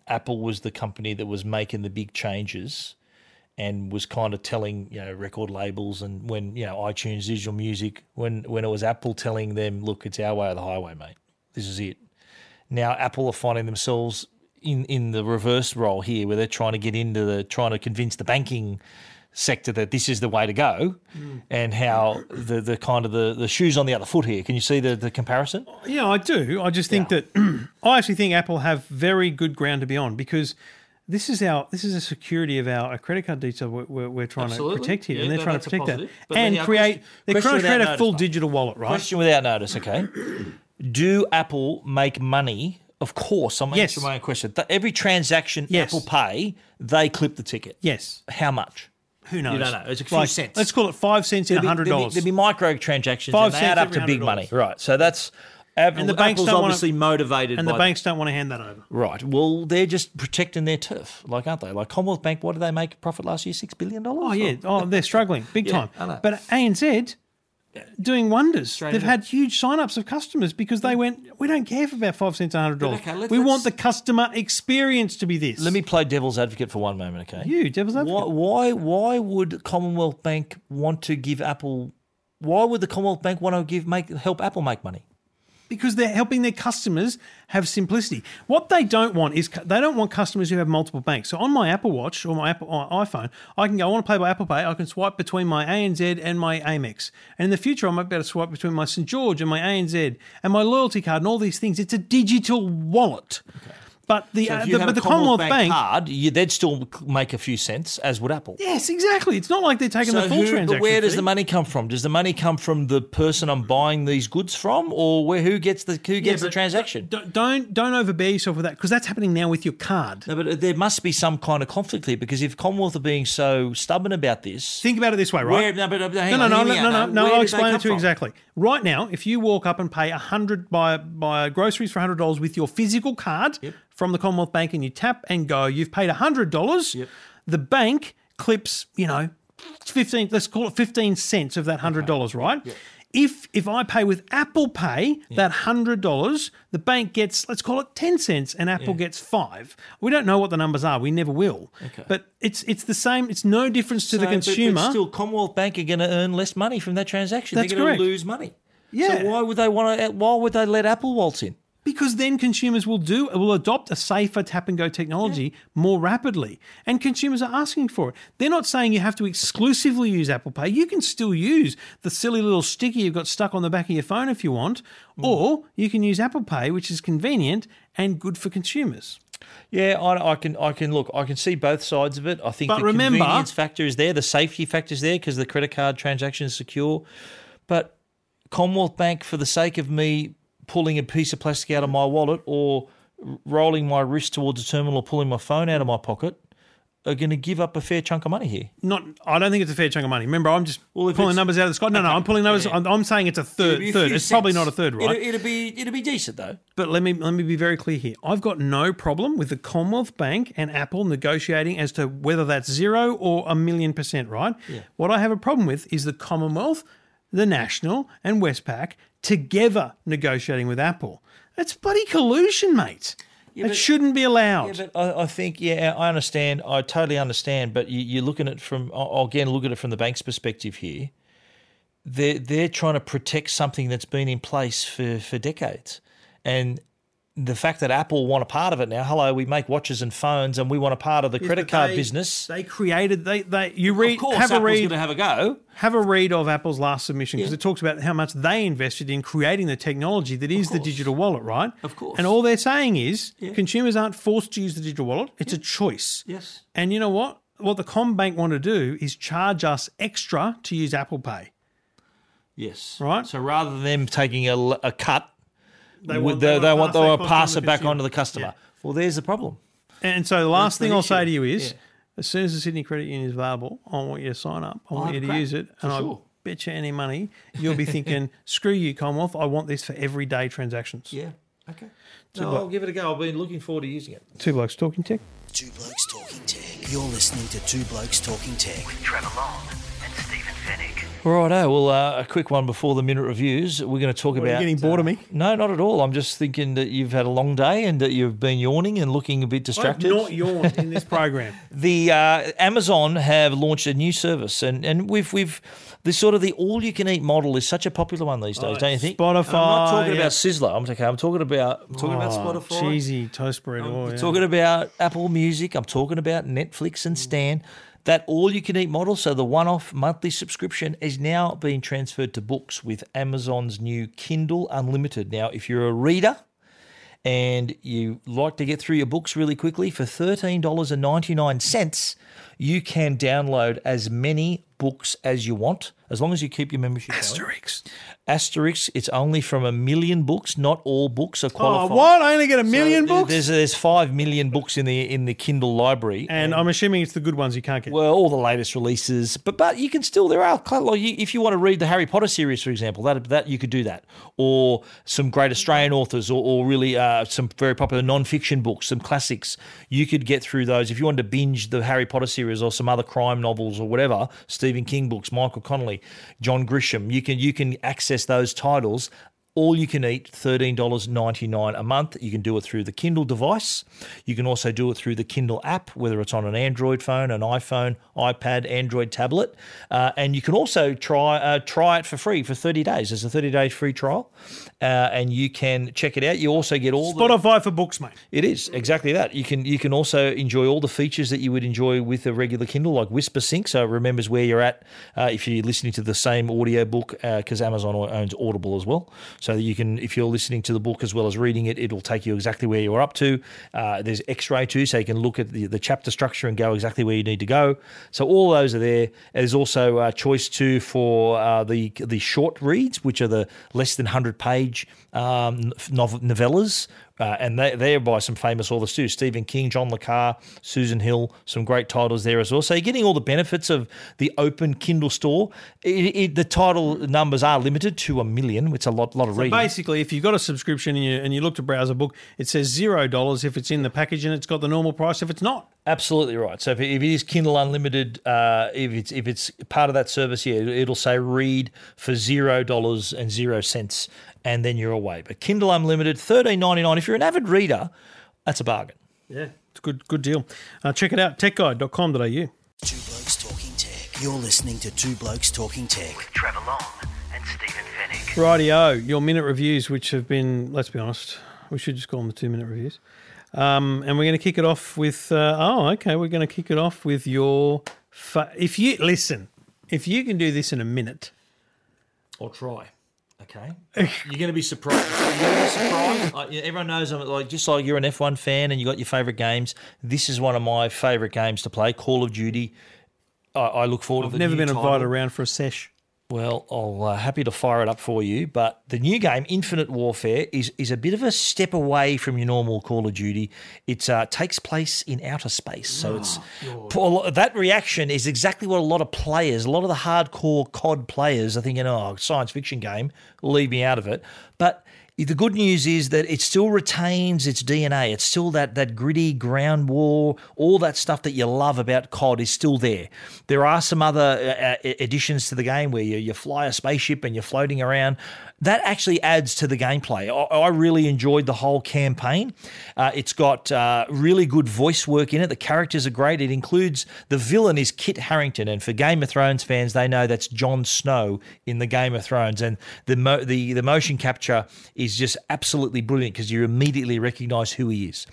Apple was the company that was making the big changes, and was kind of telling you know record labels and when you know iTunes digital music when when it was Apple telling them look it's our way or the highway mate this is it now Apple are finding themselves in in the reverse role here where they're trying to get into the trying to convince the banking sector that this is the way to go hmm. and how the the kind of the the shoes on the other foot here can you see the the comparison Yeah, I do. I just think that I actually think Apple have very good ground to be on because this is our this is a security of our credit card detail we're, we're, trying Absolutely. to protect here, Yeah, and they're no, trying to protect that positive. Then, and yeah, create. they're trying to create a full digital wallet, right? Question without notice, okay? Do Apple make money? Of course, I'm Yes. answering my own question. Every transaction Yes. Apple pay, they clip the ticket. Yes. How much? Who knows? You don't know. It's a few cents. Let's call it five cents in a hundred dollars. There'll be micro transactions Five and they add cents up to big money. Right. So that's Apple, And the banks Apple's don't wanna- obviously motivated and the banks don't want to hand that over. Right. Well, they're just protecting their turf, like aren't they? Like Commonwealth Bank, what did they make profit last year? Six billion dollars. Oh yeah. Oh, they're struggling big Yeah, time. But ANZ doing wonders. Straight They've enough. had huge sign-ups of customers because they went, we don't care for about five cents, a hundred dollars. okay, we want the customer experience to be this. Let me play devil's advocate for one moment, okay? you, devil's advocate. Why, why why would Commonwealth Bank want to give Apple? Why would the Commonwealth Bank want to give make help Apple make money? Because they're helping their customers have simplicity. What they don't want is they don't want customers who have multiple banks. So on my Apple Watch or my Apple or iPhone, I can go. I want to pay by Apple Pay. I can swipe between my ANZ and my Amex. And in the future, I might be able to swipe between my St George and my ANZ and my loyalty card and all these things. It's a digital wallet. But the, So uh, the but the Commonwealth Bank. card, you, they'd still make a few cents, as would Apple. Yes, exactly. It's not like they're taking So the full who, transaction. but where does fee. the money come from? Does the money come from the person I'm buying these goods from, or where who gets the who gets the uh, transaction? Don't don't, overbear yourself with that because that's happening now with your card. No, but uh, there must be some kind of conflict here because if Commonwealth are being so stubborn about this, Think about it this way, right? where, no, but, uh, hang No, no, on, no, no, no, no, no. I'll explain it to you exactly. Right now, if you walk up and pay a hundred buy buy groceries for hundred dollars with your physical card from the Commonwealth Bank, and you tap and go, you've paid hundred dollars. The bank clips, you know, fifteen. Let's call it fifteen cents of that hundred dollars, right? If if I pay with Apple Pay that hundred dollars, the bank gets let's call it ten cents, and Apple gets five. We don't know what the numbers are. We never will. But it's it's the same. It's no difference to the So, but- but consumer. still, Commonwealth Bank are going to earn less money from that transaction. That's They're going to lose money. Yeah. So why would they want to? Why would they let Apple waltz in? Because then consumers will do will adopt a safer tap and go technology more rapidly, and consumers are asking for it. They're not saying you have to exclusively use Apple Pay. You can still use the silly little sticky you've got stuck on the back of your phone if you want, mm. or you can use Apple Pay, which is convenient and good for consumers. Yeah, I, I can. I can look. I can see both sides of it. I think But the remember- convenience factor is there, the safety factor is there because the credit card transaction is secure. But Commonwealth Bank, for the sake of me pulling a piece of plastic out of my wallet or rolling my wrist towards a terminal or pulling my phone out of my pocket, are going to give up a fair chunk of money here. Not, I don't think it's a fair chunk of money. Remember, I'm just Well, pulling numbers out of the sky. No, no, I'm pulling numbers. yeah. I'm, I'm saying it's a third. a Third. It's probably not a third, right? It'll, it'll be it'll be decent though. But let me let me be very clear here. I've got no problem with the Commonwealth Bank and Apple negotiating as to whether that's zero or a million percent, right? Yeah. What I have a problem with is the Commonwealth, the National, and Westpac together negotiating with Apple. That's bloody collusion, mate. it but- shouldn't be allowed. Yeah, but I, I think yeah, I understand. I totally understand. But you, you're looking at it from I'll again look at it from the bank's perspective here. They're they're trying to protect something that's been in place for for decades, and the fact that Apple want a part of it now. Hello, we make watches and phones, and we want a part of the credit card they- business. They created they they you read of course, have a Apple's read going to have a go. have a read of Apple's last submission because it talks about how much they invested in creating the technology that is the digital wallet, right? Of course. And all they're saying is consumers aren't forced to use the digital wallet; it's a choice. Yes. And you know what? What the Combank want to do is charge us extra to use Apple Pay. Yes. Right. So rather than them taking a cut, They they, want- they, they they want want to to pass pass it back consumer. onto the customer. Yeah. Well, there's the problem. And so the last the thing I'll say to you is, Yeah. as soon as the Sydney Credit Union is available, I want you to sign up. I oh, want have you to crack, use it, for and I sure. bet you any money you'll be thinking, "Screw you, Commonwealth! I want this for everyday transactions." Yeah. Okay. Two No, blo- I'll give it a go. I've been looking forward to using it. Two blokes talking tech. Two Blokes Talking Tech. You're listening to Two Blokes Talking Tech. Trevor Long and Stephen Fenech. Righto. Well, uh, a quick one before the minute reviews. We're going to talk What, are you about. getting bored of uh, me? No, not at all. I'm just thinking that you've had a long day and that you've been yawning and looking a bit I've distracted. not yawned in this program. the uh, Amazon have launched a new service, and, and we've we've this sort of the all you can eat model is such a popular one these days, don't you think? Spotify, I'm not talking yeah. about Sizzler. I'm okay. I'm talking about I'm talking about Oh, Spotify. Cheesy toast bread. I'm oh, yeah. talking about Apple Music. I'm talking about Netflix and Stan. That all you can eat model, so the one off monthly subscription, is now being transferred to books with Amazon's new Kindle Unlimited. Now, if you're a reader and you like to get through your books really quickly, for $13.99, you can download as many books as you want, as long as you keep your membership. going. Asterix. Asterix, it's only from a million books. Not all books are qualified. Oh, qualified. what? I only get a million So books? There's there's five million books in the in the Kindle library, and I'm assuming it's the good ones you can't get. well, all the latest releases. But but you can still there are lot. If you want to read the Harry Potter series, for example, that that you could do that, or some great Australian authors, or, or really uh, some very popular non-fiction books, some classics. You could get through those if you wanted to binge the Harry Potter series or some other crime novels or whatever, Stephen King books, Michael Connolly, John Grisham. You can you can access those titles all you can eat, $13.99 a month. You can do it through the Kindle device. You can also do it through the Kindle app, whether it's on an Android phone, an iPhone, iPad, Android tablet. Uh, and you can also try uh, try it for free for 30 days. There's a 30 day free trial, uh, and you can check it out. You also get all the. Spotify for books, mate. It is exactly that. You can you can also enjoy all the features that you would enjoy with a regular Kindle, like Whisper Sync, so it remembers where you're at uh, if you're listening to the same audio book, because Amazon owns Audible as well. So that you can, if you're listening to the book as well as reading it, it'll take you exactly where you're up to. Uh, there's X-ray too, so you can look at the, the chapter structure and go exactly where you need to go. So all those are there. There's also uh, choice two for uh, the the short reads, which are the less than hundred page um, nov- novellas. Uh, and they, they're by some famous authors too Stephen King, John Le Carre, Susan Hill, some great titles there as well. So you're getting all the benefits of the open Kindle store. It, it, the title numbers are limited to a million. which is a lot, lot of reading. Basically, if you've got a subscription and you, and you look to browse a book, it says zero dollars if it's in the package and it's got the normal price if it's not. Absolutely right. So if if it is Kindle Unlimited, uh, if it's if it's part of that service, yeah, it'll say read for zero dollars and zero cents, and then you're away. But Kindle Unlimited, thirteen ninety nine. If you're an avid reader, that's a bargain. Yeah, it's a good good deal. Uh, check it out, techguide.com.au. Two Blokes Talking Tech. You're listening to Two Blokes Talking Tech. With Trevor Long and Stephen Fenech. Rightio, your minute reviews, which have been, let's be honest, we should just call them the two minute reviews. Um, and we're going to kick it off with, uh, oh, okay, we're going to kick it off with your. Fa- if you listen, if you can do this in a minute, I'll try. Okay. You're going to be surprised. You're going to be surprised. Like, everyone knows I'm like just like you're an F1 fan and you got your favorite games. This is one of my favorite games to play. Call of Duty. I, I look forward to. I've to the never been invited around for a sesh. Well, I'll uh, happy to fire it up for you. But the new game, Infinite Warfare, is is a bit of a step away from your normal Call of Duty. It uh, takes place in outer space, so it's that reaction is exactly what a lot of players, a lot of the hardcore COD players, are thinking, "Oh, science fiction game, leave me out of it." But the good news is that it still retains its DNA. It's still that that gritty ground war, all that stuff that you love about COD is still there. There are some other uh, uh, additions to the game where you, you fly a spaceship and you're floating around. That actually adds to the gameplay. I, I really enjoyed the whole campaign. Uh, it's got uh, really good voice work in it. The characters are great. It includes the villain is Kit Harington, and for Game of Thrones fans, they know that's Jon Snow in the Game of Thrones, and the mo- the the motion capture is just absolutely brilliant because you immediately recognise who he is.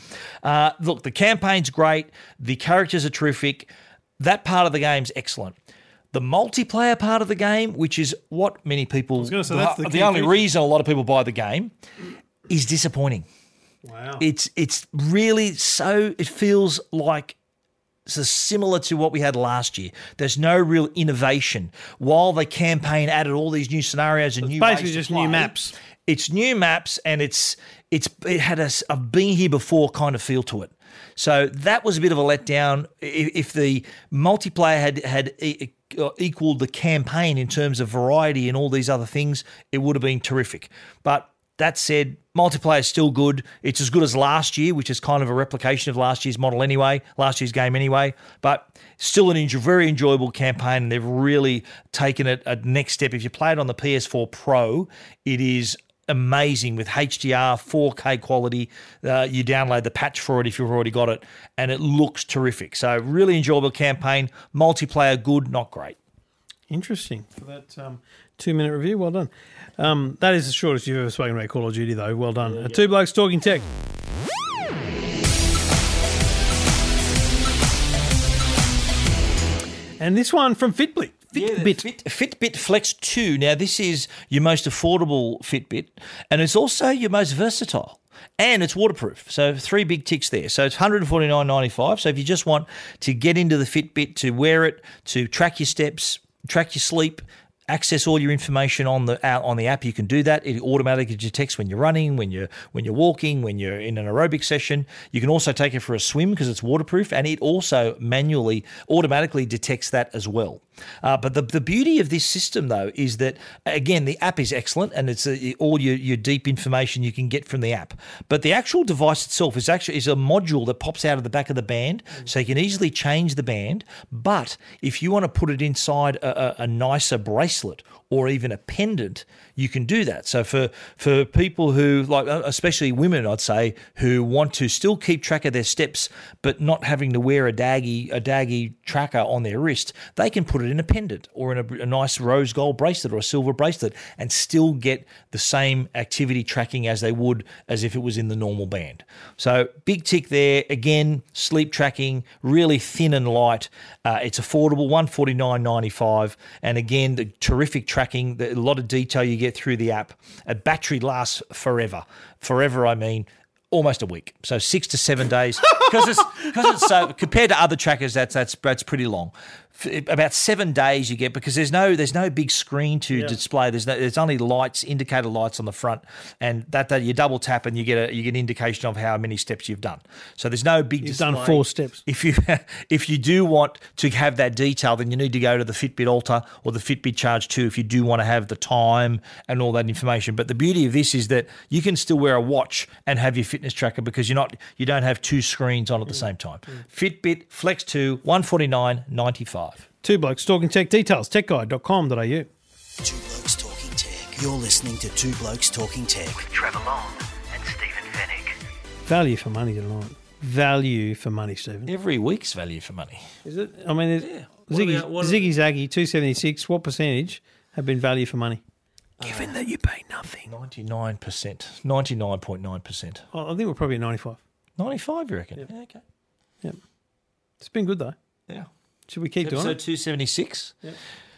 Uh, look, the campaign's great. The characters are terrific. That part of the game's excellent. The multiplayer part of the game, which is what many people, that's the the, only feature. reason a lot of people buy the game, is disappointing. Wow. It's it's really so. It feels like so similar to what we had last year. There's no real innovation. While the campaign added all these new scenarios and new basically just new maps. It's new maps and it's it's it had a I've been here before kind of feel to it. So that was a bit of a letdown. If, the multiplayer had had equaled the campaign in terms of variety and all these other things, it would have been terrific. But That said, multiplayer is still good. It's as good as last year, which is kind of a replication of last year's model anyway, last year's game anyway. But still an enjoy, very enjoyable campaign, and they've really taken it a next step. If you play it on the PS4 Pro, it is amazing with HDR, 4K quality. Uh, you download the patch for it if you've already got it, and it looks terrific. So really enjoyable campaign. Multiplayer, good, not great. Interesting for that um, two minute review. Well done. Um, that is the shortest you've ever spoken about Call of Duty, though. Well done. Uh, two blokes talking tech. And this one from Fitbit. Fitbit. Fit, Fitbit Flex 2. Now, this is your most affordable Fitbit, and it's also your most versatile. And it's waterproof. So three big ticks there. So it's $149.95. So if you just want to get into the Fitbit, to wear it, to track your steps, track your sleep, access all your information on the out on the app you can do that it automatically detects when you're running when you're when you're walking when you're in an aerobic session you can also take it for a swim because it's waterproof and it also manually automatically detects that as well uh, but the, the beauty of this system, though, is that, again, the app is excellent and it's a, all your, your deep information you can get from the app. But the actual device itself is actually is a module that pops out of the back of the band, so you can easily change the band. But if you want to put it inside a, a, a nicer bracelet or even a pendant, you can do that. So for for people who like, uh, especially women, I'd say, who want to still keep track of their steps, but not having to wear a daggy a daggy tracker on their wrist, they can put it in a pendant or in a, a nice rose gold bracelet or a silver bracelet, and still get the same activity tracking as they would as if it was in the normal band. So big tick there. Again, sleep tracking, really thin and light. Uh, it's affordable, one forty nine ninety five, and again the terrific tracking, a lot of detail you get through the app. A battery lasts forever. Forever, I mean almost a week. So six to seven days because it's it's so compared to other trackers that's that's that's pretty long. About seven days you get because there's no there's no big screen to display. There's no there's only lights indicator lights on the front, and that, that you double tap and you get a you get an indication of how many steps you've done. So there's no big. You've done four steps. If you if you do want to have that detail, then you need to go to the Fitbit Alta or the Fitbit Charge 2 if you do want to have the time and all that information. But the beauty of this is that you can still wear a watch and have your fitness tracker because you're not you don't have two screens on at the mm. same time. Mm. Fitbit Flex 2 149.95. Two blokes talking tech details. Techguide.com.au. Two Blokes Talking Tech. You're listening to Two Blokes Talking Tech. with Trevor Long and Stephen Fenech. Value for money tonight. Value for money, Stephen. Every week's value for money. Is it? I mean, What Ziggy, about- Ziggy Zaggy, 276. What percentage have been value for money? Given that you pay nothing. 99%. 99.9%. Oh, I think we're probably at 95. 95, you reckon? Yeah, okay. It's been good, though. Yeah. Should we keep doing Episode it? 276.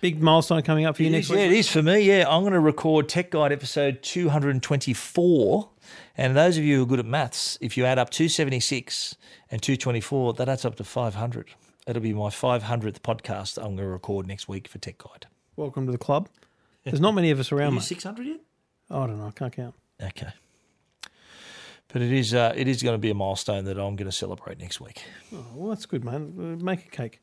Big milestone coming up for you It next is, week. yeah, it is for me. Yeah, I'm going to record Tech Guide episode 224. And those of you who are good at maths, if you add up 276 and 224, that adds up to 500. It'll be my 500th podcast I'm going to record next week for Tech Guide. Welcome to the club. There's not many of us Are around, you 600 yet? I don't know. I can't count. Okay. But it is uh, it is going to be a milestone that I'm going to celebrate next week. Oh, well, that's good, man. Uh, Make a cake.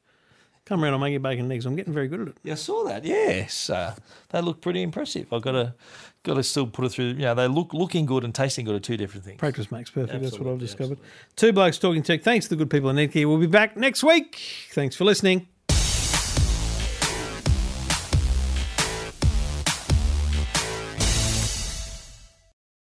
Come around, I'll make you bacon and eggs. I'm getting very good at it. Yeah, I saw that. Yes, uh, they look pretty impressive. I've got to got to still put it through. You know, they look looking good and tasting good are two different things. Practice makes perfect. That's what I've Absolutely, discovered. Two blokes talking tech. Thanks to the good people in Netgear. We'll be back next week. Thanks for listening.